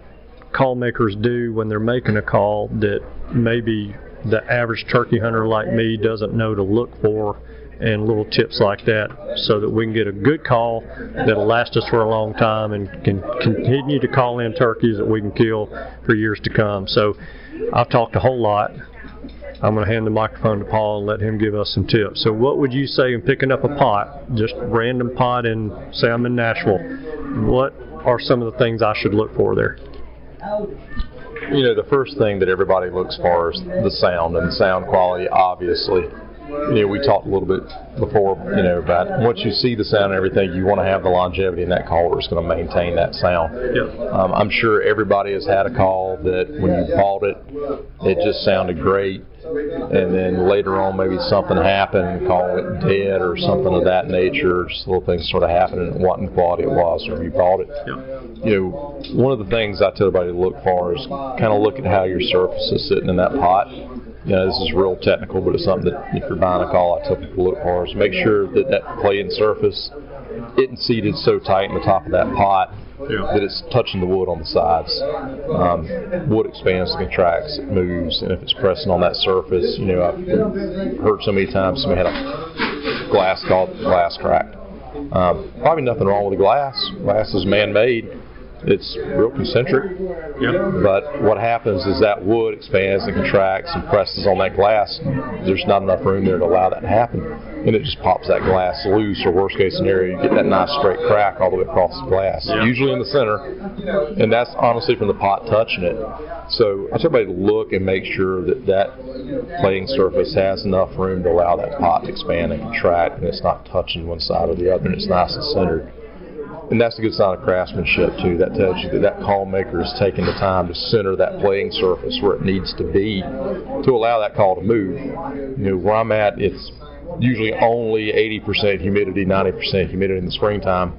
S1: call makers do when they're making a call that maybe the average turkey hunter like me doesn't know to look for and little tips like that so that we can get a good call that'll last us for a long time and can continue to call in turkeys that we can kill for years to come. So I've talked a whole lot. I'm going to hand the microphone to Paul and let him give us some tips. So, what would you say in picking up a pot, just random pot, and say I'm in Nashville? What are some of the things I should look for there?
S9: You know, the first thing that everybody looks for is the sound and sound quality, obviously. You know, we talked a little bit before, you know, about once you see the sound and everything, you want to have the longevity, in that caller is going to maintain that sound.
S1: Yep.
S9: Um, I'm sure everybody has had a call that when you bought it, it just sounded great, and then later on maybe something happened, call it dead or something of that nature, just little things sort of happened and what in quality it was when you bought it. You know, one of the things I tell everybody to look for is kind of look at how your surface is sitting in that pot. You know, this is real technical, but it's something that if you're buying a call, I tell people look for is make sure that that playing surface isn't seated so tight in the top of that pot that it's touching the wood on the sides. Um, wood expands and contracts, it moves, and if it's pressing on that surface, you know, I've heard so many times somebody had a glass called glass cracked. Um, probably nothing wrong with the glass. Glass is man-made. It's real concentric. But what happens is that wood expands and contracts and presses on that glass. There's not enough room there to allow that to happen. And it just pops that glass loose, or worst case scenario, you get that nice straight crack all the way across the glass, usually in the center. And that's honestly from the pot touching it. So I tell everybody to look and make sure that that playing surface has enough room to allow that pot to expand and contract, and it's not touching one side or the other, and it's nice and centered. And that's a good sign of craftsmanship too. That tells you that that call maker is taking the time to center that playing surface where it needs to be to allow that call to move. You know, where I'm at, it's usually only 80% humidity, 90% humidity in the springtime.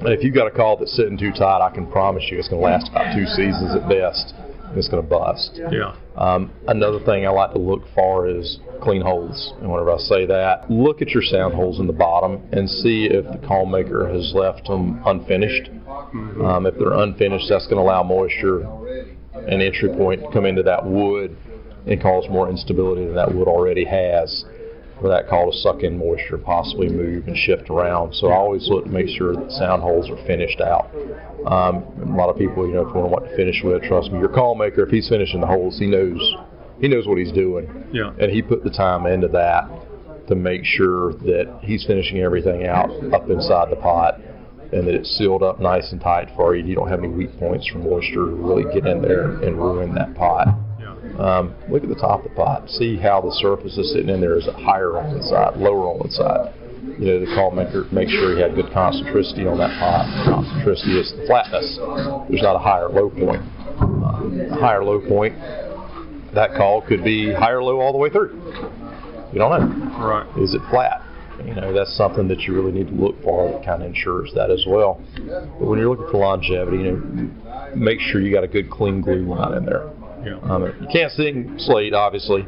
S9: And if you've got a call that's sitting too tight, I can promise you it's going to last about two seasons at best. And it's going to bust.
S1: Yeah.
S9: Um, another thing I like to look for is clean holes. And whenever I say that, look at your sound holes in the bottom and see if the call maker has left them unfinished. Um, if they're unfinished, that's going to allow moisture and entry point to come into that wood and cause more instability than that wood already has for that call to suck in moisture, possibly move and shift around. So I always look to make sure that sound holes are finished out. Um, a lot of people, you know, if you want to finish with, trust me, your call maker, if he's finishing the holes, he knows he knows what he's doing.
S1: Yeah.
S9: And he put the time into that to make sure that he's finishing everything out up inside the pot and that it's sealed up nice and tight for you. You don't have any weak points for moisture to really get in there and ruin that pot. Um, look at the top of the pot. See how the surface is sitting in there. Is it higher on one side, lower on one side? You know, the call maker make sure he had good concentricity on that pot. Concentricity is the flatness. There's not a high or low point. Uh, a high or low point, that call could be high or low all the way through. You don't know.
S1: Right.
S9: Is it flat? You know, that's something that you really need to look for that kind of ensures that as well. But when you're looking for longevity, you know, make sure you got a good clean glue line in there.
S1: Yeah.
S9: Um, you can't see in slate, obviously,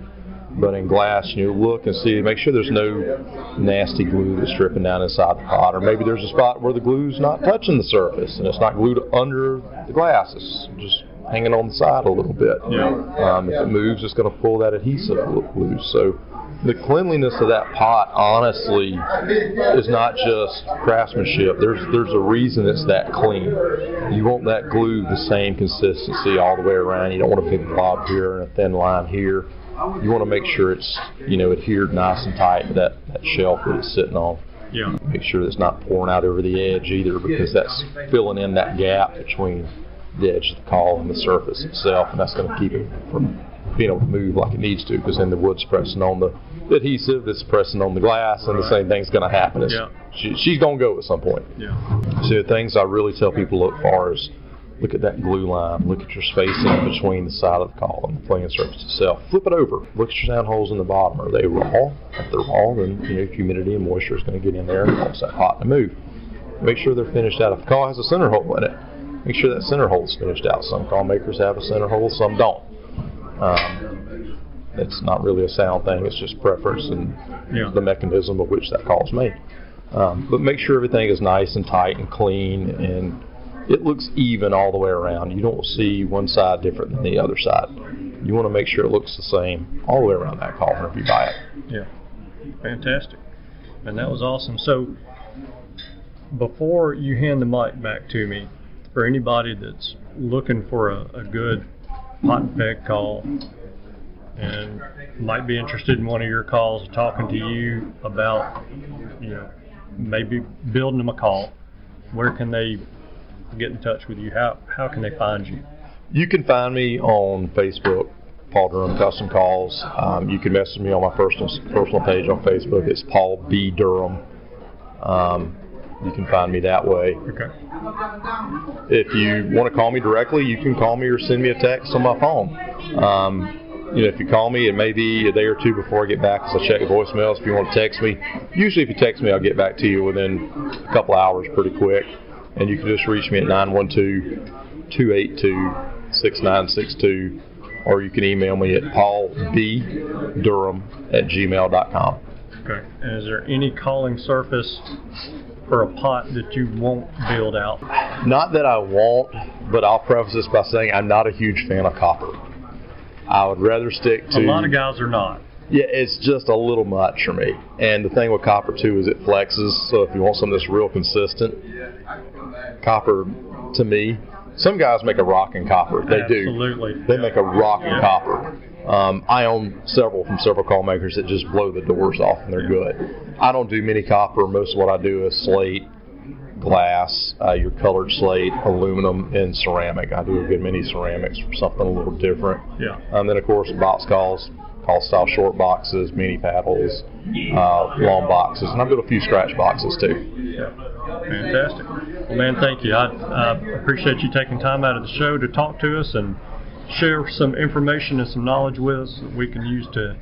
S9: but in glass, you look and see, make sure there's no nasty glue that's dripping down inside the pot, or maybe there's a spot where the glue's not touching the surface and it's not glued under the glass. It's just hanging on the side a little bit.
S1: Yeah.
S9: Um, if it moves, it's going to pull that adhesive loose. So the cleanliness of that pot, honestly, is not just craftsmanship. There's there's a reason it's that clean. You want that glue the same consistency all the way around. You don't want a big blob here and a thin line here. You want to make sure it's you know adhered nice and tight to that, that shelf that it's sitting on.
S1: Yeah.
S9: Make sure it's not pouring out over the edge either because that's filling in that gap between the edge of the call and the surface itself, and that's going to keep it from being able to move like it needs to because then the wood's pressing on the adhesive, it's pressing on the glass, and the same thing's going to happen.
S1: Yeah.
S9: she, she's going to go at some point.
S1: Yeah.
S9: So the things I really tell people look for is look at that glue line, look at your spacing between the side of the call and the playing surface itself. Flip it over. Look at your sound holes in the bottom. Are they raw? If they're raw, then you know humidity and moisture is going to get in there and cause that pot to move. Make sure they're finished out. If the call has a center hole in it, make sure that center hole is finished out. Some call makers have a center hole, some don't. Um, it's not really a sound thing. It's just preference and
S1: Yeah.
S9: the mechanism of which that call is made. Um, but make sure everything is nice and tight and clean and it looks even all the way around. You don't see one side different than the other side. You want to make sure it looks the same all the way around that call whenever you buy it.
S1: Yeah. Fantastic. And that was awesome. So before you hand the mic back to me, for anybody that's looking for a, a good pot and peg call and might be interested in one of your calls, talking to you about, you know, maybe building them a call, where can they get in touch with you? How how can they find you?
S9: You can find me on Facebook, Paul Durham Custom Calls. Um, you can message me on my personal personal page on Facebook. It's Paul B Durham. Um, you can find me that way.
S1: Okay.
S9: If you want to call me directly, you can call me or send me a text on my phone. Um, you know, if you call me, it may be a day or two before I get back because I check voicemails. If you want to text me, usually if you text me, I'll get back to you within a couple hours pretty quick. And you can just reach me at 912-282-6962 or you can email me at paulbdurham at gmail.com.
S1: Okay. And is there any calling surface for a pot that you won't build out?
S9: Not that I won't, but I'll preface this by saying I'm not a huge fan of copper. I would rather stick to
S1: A lot of guys are not.
S9: Yeah, it's just a little much for me. And the thing with copper too is it flexes. So if you want something that's real consistent, copper to me, some guys make a rock and copper. They do.
S1: Absolutely.
S9: They make a rocking
S1: Yeah.
S9: copper. Um, I own several from several call makers that just blow the doors off and they're good. I don't do many copper. Most of what I do is slate, glass, uh, your colored slate, aluminum, and ceramic. I do a good many ceramics for something a little different.
S1: Yeah.
S9: Um, then of course box calls, call style short boxes, mini paddles, uh, long boxes, and I built a few scratch boxes too.
S1: Yeah. Fantastic. Well, man, thank you. I, I appreciate you taking time out of the show to talk to us and share some information and some knowledge with us that we can use to,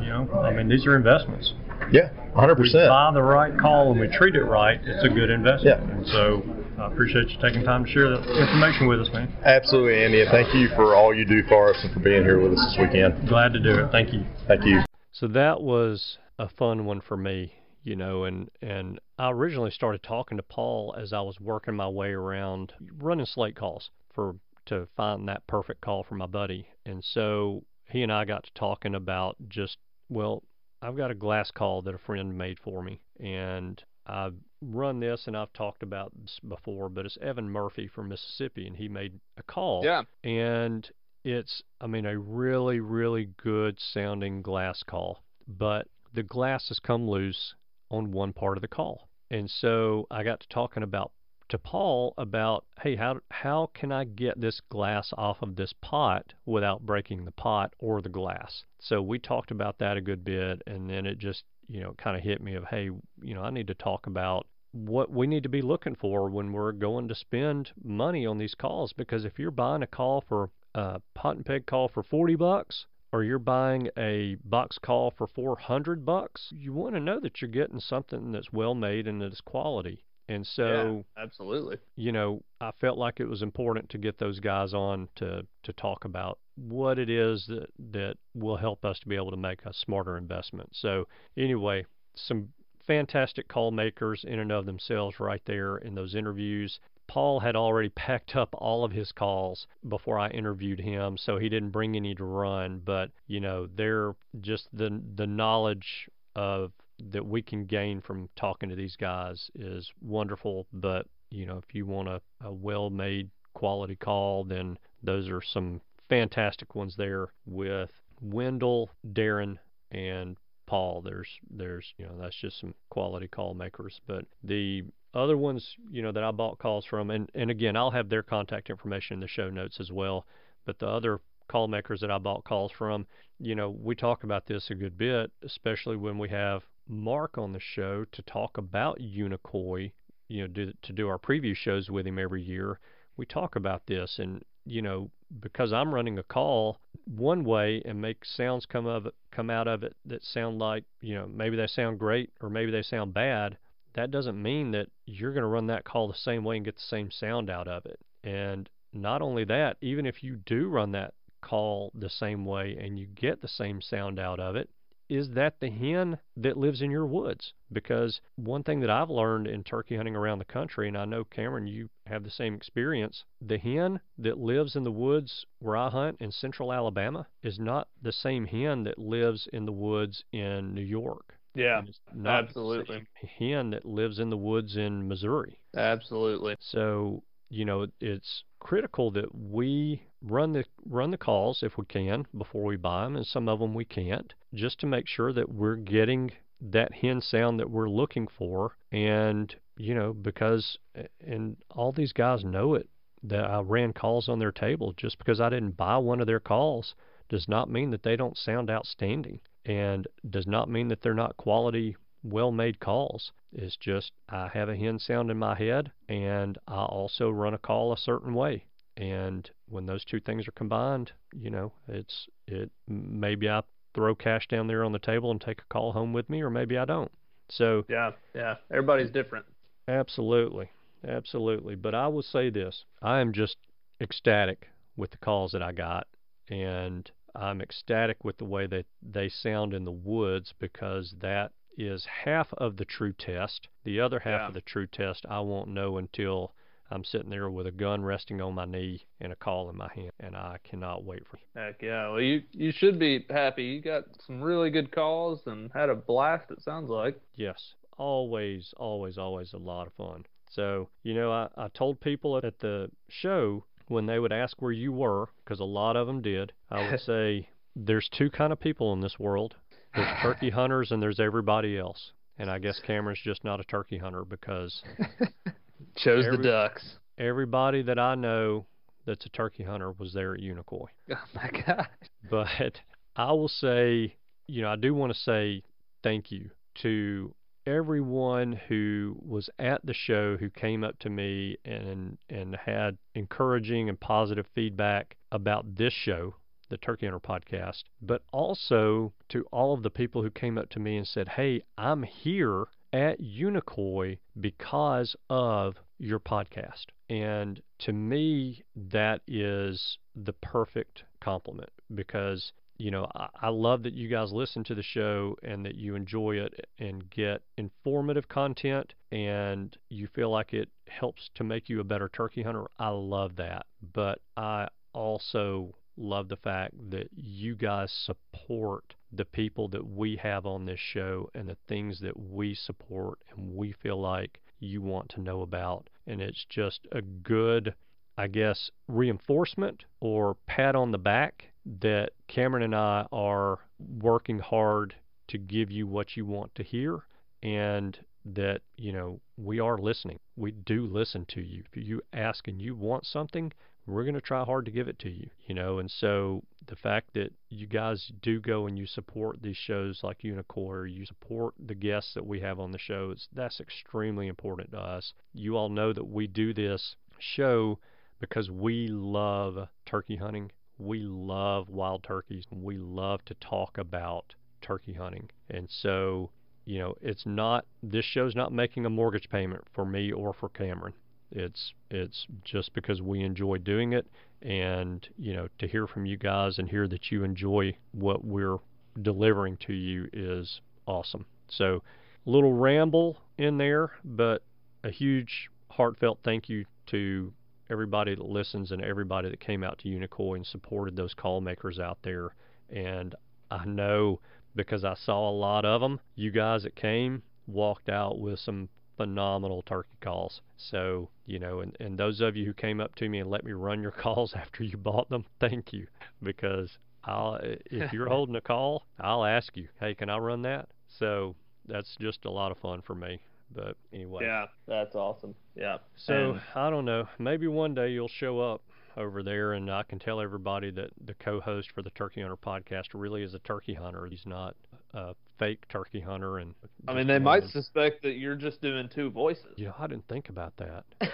S1: you know, I mean, these are investments.
S9: Yeah, 100%.
S1: We buy the right call and we treat it right, it's a good investment. And so I appreciate you taking time to share that information with us, man.
S9: Absolutely, Andy, and thank you for all you do for us and for being here with us this weekend.
S1: Glad to do it. Thank you.
S9: Thank you.
S1: So that was a fun one for me, you know, and and I originally started talking to Paul as I was working my way around running slate calls for to find that perfect call for my buddy. And so he and I got to talking about just well, I've got a glass call that a friend made for me and I've run this and I've talked about this before, but it's Evan Murphy from Mississippi and he made a call.
S10: Yeah.
S1: And it's I mean a really really good sounding glass call, but the glass has come loose on one part of the call. And so I got to talking about to Paul about, hey, how how can I get this glass off of this pot without breaking the pot or the glass? So we talked about that a good bit, and then it just you know kind of hit me of, hey, you know, I need to talk about what we need to be looking for when we're going to spend money on these calls because if you're buying a call for a pot and peg call for 40 bucks or you're buying a box call for 400 bucks, you want to know that you're getting something that's well made and that is quality. And so,
S10: yeah, absolutely.
S1: you know, I felt like it was important to get those guys on to to talk about what it is that that will help us to be able to make a smarter investment. So, anyway, some fantastic call makers in and of themselves right there in those interviews. Paul had already packed up all of his calls before I interviewed him, so he didn't bring any to run. But you know, they're just the the knowledge of that we can gain from talking to these guys is wonderful. But you know, if you want a, a well-made quality call, then those are some fantastic ones there with Wendell, Darren, and Paul. There's there's you know that's just some quality call makers. But the other ones you know that I bought calls from, and and again I'll have their contact information in the show notes as well. But the other call makers that I bought calls from, you know, we talk about this a good bit, especially when we have Mark on the show to talk about Unicoi, you know, do, to do our preview shows with him every year. We talk about this, and you know, because I'm running a call one way and make sounds come of it, come out of it that sound like, you know, maybe they sound great or maybe they sound bad. That doesn't mean that you're going to run that call the same way and get the same sound out of it. And not only that, even if you do run that call the same way and you get the same sound out of it, is that the hen that lives in your woods? Because one thing that I've learned in turkey hunting around the country, and I know Cameron, you have the same experience, the hen that lives in the woods where I hunt in central Alabama is not the same hen that lives in the woods in New York.
S2: Yeah,
S1: Not
S2: absolutely.
S1: hen that lives in the woods in Missouri.
S2: Absolutely.
S1: So, you know, it's critical that we run the run the calls if we can before we buy them, and some of them we can't, just to make sure that we're getting that hen sound that we're looking for. And you know, because and all these guys know it that I ran calls on their table. Just because I didn't buy one of their calls does not mean that they don't sound outstanding, and does not mean that they're not quality well made calls. It's just I have a hen sound in my head and I also run a call a certain way. And when those two things are combined, you know, it's it maybe I throw cash down there on the table and take a call home with me or maybe I don't. So
S2: Yeah, yeah. Everybody's different.
S1: Absolutely. Absolutely. But I will say this I am just ecstatic with the calls that I got. And I'm ecstatic with the way that they sound in the woods because that is half of the true test. The other half
S2: Yeah.
S1: of the true test I won't know until I'm sitting there with a gun resting on my knee and a call in my hand. And I cannot wait for
S2: Heck yeah. Well, you you should be happy. You got some really good calls and had a blast. It sounds like.
S1: Yes, always, always, always a lot of fun. So, you know, I, I told people at the show when they would ask where you were, because a lot of them did, I would say there's two kind of people in this world. There's turkey hunters and there's everybody else. And I guess Cameron's just not a turkey hunter because
S2: Chose
S1: every-
S2: the ducks.
S1: everybody that I know that's a turkey hunter was there at Unicoi.
S2: Oh my god.
S1: But I will say, you know, I do want to say thank you to everyone who was at the show who came up to me and and had encouraging and positive feedback about this show, the Turkey Hunter podcast, but also to all of the people who came up to me and said, "Hey, I'm here at Unicoi because of your podcast." And to me, that is the perfect compliment because you know, I, I love that you guys listen to the show and that you enjoy it and get informative content and you feel like it helps to make you a better turkey hunter. I love that. But I also love the fact that you guys support the people that we have on this show and the things that we support and we feel like you want to know about. And it's just a good, I guess, reinforcement or pat on the back that Cameron and I are working hard to give you what you want to hear and that, you know, we are listening. We do listen to you. If you ask and you want something, we're going to try hard to give it to you, you know. And so the fact that you guys do go and you support these shows like Unicoi, you support the guests that we have on the shows, that's extremely important to us. You all know that we do this show because we love turkey hunting. We love wild turkeys. We love to talk about turkey hunting. And so, you know, it's not this show's not making a mortgage payment for me or for Cameron. It's it's just because we enjoy doing it and, you know, to hear from you guys and hear that you enjoy what we're delivering to you is awesome. So, little ramble in there, but a huge heartfelt thank you to everybody that listens and everybody that came out to Unicoi and supported those call makers out there. And I know because I saw a lot of them, you guys that came walked out with some phenomenal turkey calls. So, you know, and, and those of you who came up to me and let me run your calls after you bought them, thank you. Because I'll, if you're holding a call, I'll ask you, hey, can I run that? So that's just a lot of fun for me. But anyway.
S2: Yeah, that's awesome. Yeah.
S1: So
S2: And-
S1: I don't know. Maybe one day you'll show up over there, and I can tell everybody that the co-host for the Turkey Hunter podcast really is a turkey hunter. He's not a fake turkey hunter. And
S2: I mean, they might suspect that you're just doing two voices.
S1: Yeah, I didn't think about that.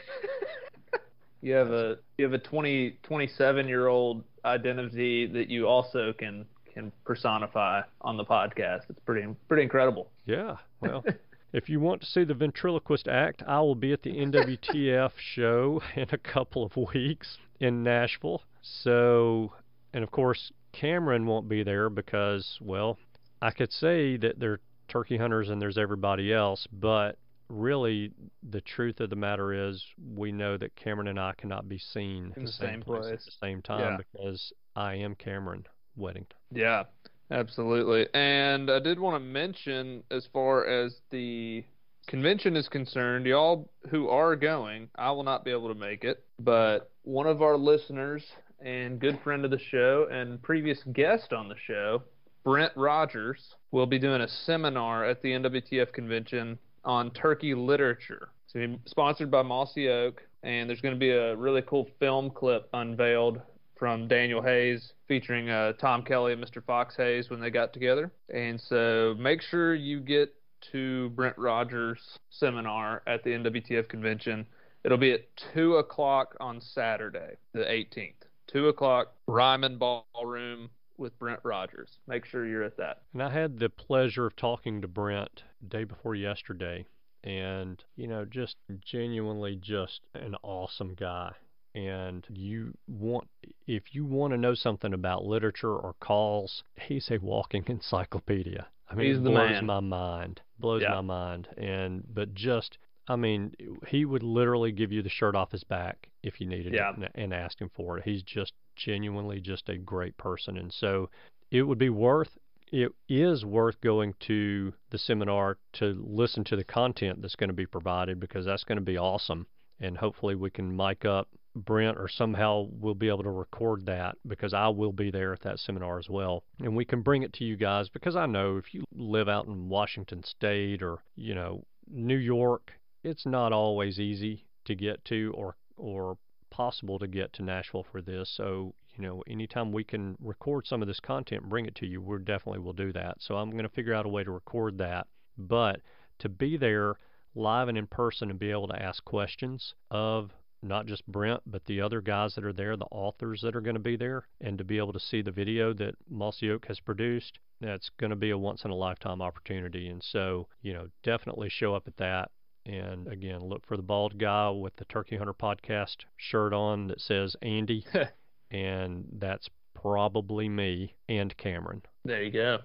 S2: You have a you have a 20 27 year old identity that you also can can personify on the podcast. It's pretty pretty incredible.
S1: Yeah. Well, If you want to see the ventriloquist act, I will be at the NWTF show in a couple of weeks in Nashville. So, and of course, Cameron won't be there because, well, I could say that they're turkey hunters and there's everybody else, but really the truth of the matter is we know that Cameron and I cannot be seen
S2: in the same place
S1: at the same time
S2: Yeah.
S1: because I am Cameron Weddington.
S2: Yeah, absolutely. And I did want to mention, as far as the convention is concerned, y'all who are going, I will not be able to make it, but one of our listeners and good friend of the show and previous guest on the show, Brent Rogers, will be doing a seminar at the NWTF convention on turkey literature. It's going to be sponsored by Mossy Oak, and there's going to be a really cool film clip unveiled from Daniel Hayes featuring uh, Tom Kelly and Mr. Fox Haas when they got together. And so make sure you get to Brent Rogers' seminar at the NWTF convention. It'll be at 2 o'clock on Saturday, the 18th. 2 o'clock, Ryman Ballroom with Brent Rogers. Make sure you're at that.
S1: And I had the pleasure of talking to Brent day before yesterday, and you know, just genuinely just an awesome guy. And you want, if you want to know something about literature or calls, he's a walking encyclopedia. I mean,
S2: He's the
S1: blows
S2: man.
S1: my mind, blows
S2: Yeah.
S1: my mind. And but just, I mean, he would literally give you the shirt off his back if you needed
S2: Yeah.
S1: it and, and ask him for it. He's just genuinely just a great person, and so it would be worth it is worth going to the seminar to listen to the content that's going to be provided because that's going to be awesome. And hopefully we can mic up Brent or somehow we'll be able to record that because I will be there at that seminar as well. And we can bring it to you guys because I know if you live out in Washington State or, you know, New York, it's not always easy to get to or or possible to get to Nashville for this. So, you know, anytime we can record some of this content bring it to you, we definitely will do that. So I'm going to figure out a way to record that. But to be there live and in person and be able to ask questions of not just Brent, but the other guys that are there, the authors that are going to be there, and to be able to see the video that Mossy Oak has produced, that's going to be a once in a lifetime opportunity. And so, you know, definitely show up at that. And again, look for the bald guy with the Turkey Hunter podcast shirt on that says Andy, and that's probably me and Cameron.
S2: There you go.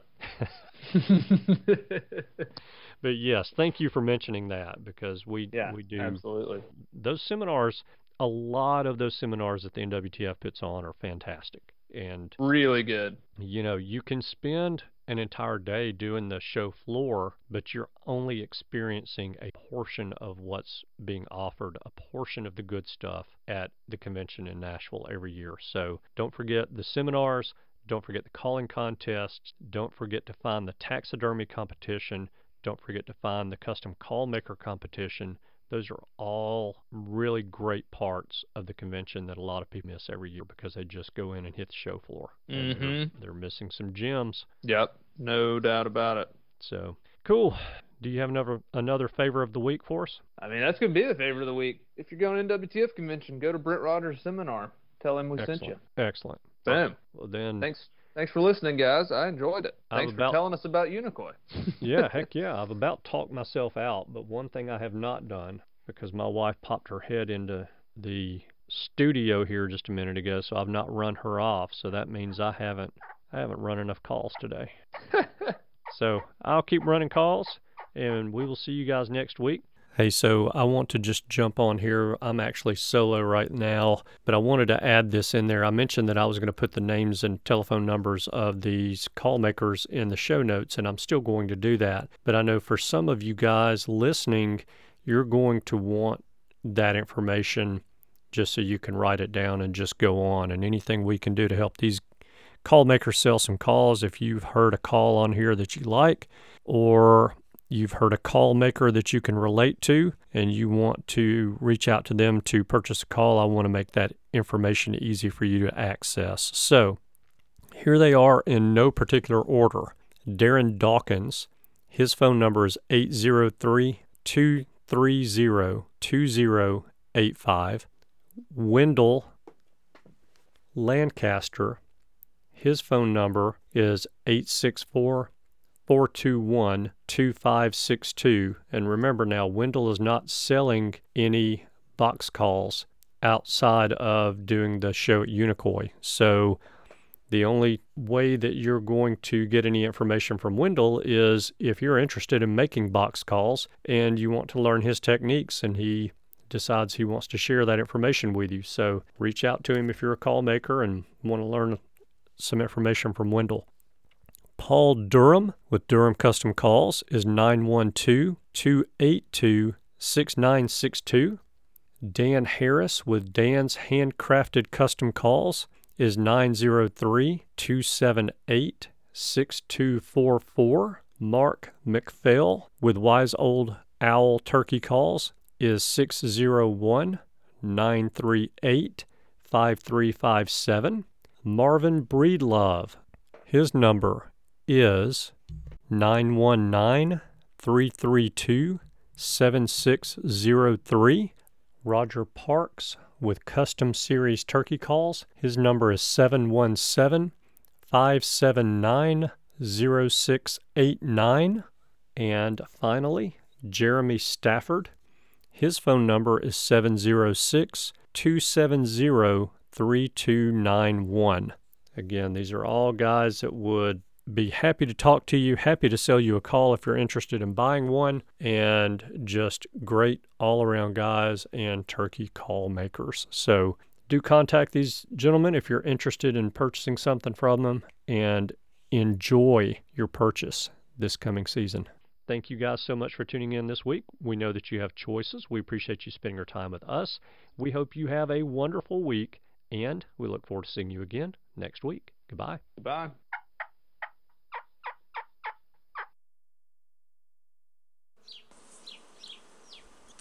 S1: But yes, thank you for mentioning that because we
S2: Yeah,
S1: we do
S2: absolutely.
S1: those seminars. A lot of those seminars that the NWTF puts on are fantastic, and
S2: Really good.
S1: you know you can spend an entire day doing the show floor, but you're only experiencing a portion of what's being offered, a portion of the good stuff at the convention in Nashville every year. So don't forget the seminars. Don't forget the calling contests. Don't forget to find the taxidermy competition. Don't forget to find the custom call maker competition. Those are all really great parts of the convention that a lot of people miss every year because they just go in and hit the show floor. And they're-.
S2: Mm-hmm.
S1: They're, missing some gems.
S2: Yep, no doubt about it.
S1: So cool. Do you have another another favor of the week for us?
S2: I mean, that's going to be the favor of the week. If you're going to WTF convention, go to Brent Rogers' seminar. Tell him we
S1: Excellent.
S2: sent you.
S1: Excellent.
S2: Boom.
S1: Well then,
S2: Thanks. Thanks for listening, guys. I enjoyed it. Thanks for telling us about Unicoi.
S1: yeah, heck yeah. I've about talked myself out, but one thing I have not done because my wife popped her head into the studio here just a minute ago, so I've not run her off. So that means I haven't I haven't run enough calls today. so I'll keep running calls, and we will see you guys next week. Hey, so I want to just jump on here. I'm actually solo right now, but I wanted to add this in there. I mentioned that I was going to put the names and telephone numbers of these call makers in the show notes, and I'm still going to do that. But I know for some of you guys listening, you're going to want that information just so you can write it down and just go on. And anything we can do to help these call makers sell some calls, if you've heard a call on here that you like, or you've heard a call maker that you can relate to and you want to reach out to them to purchase a call, I want to make that information easy for you to access. So here they are in no particular order. Darren Dawkins, his phone number is 803 230 2085. Wendell Lancaster, his phone number is 864 421 2562. And remember now, Wendell is not selling any box calls outside of doing the show at Unicoi. So the only way that you're going to get any information from Wendell is if you're interested in making box calls and you want to learn his techniques and he decides he wants to share that information with you. So reach out to him if you're a call maker and want to learn some information from Wendell. Paul Durham with Durham Custom Calls is 912 282 6962. Dan Harris with Dan's Handcrafted Custom Calls is 903 278 6244. Mark McPhail with Wise Old Owl Turkey Calls is 601 938 5357. Marvin Breedlove, his number is 919 332 7603. Roger Parks with Custom Series Turkey Calls. His number is 717 579 0689. And finally, Jeremy Stafford. His phone number is 706 270 3291. Again, these are all guys that would be happy to talk to you, happy to sell you a call if you're interested in buying one, and just great all around guys and turkey call makers. So do contact these gentlemen if you're interested in purchasing something from them and enjoy your purchase this coming season. Thank you guys so much for tuning in this week. We know that you have choices. We appreciate you spending your time with us. We hope you have a wonderful week, and we look forward to seeing you again next week. Goodbye.
S2: Goodbye.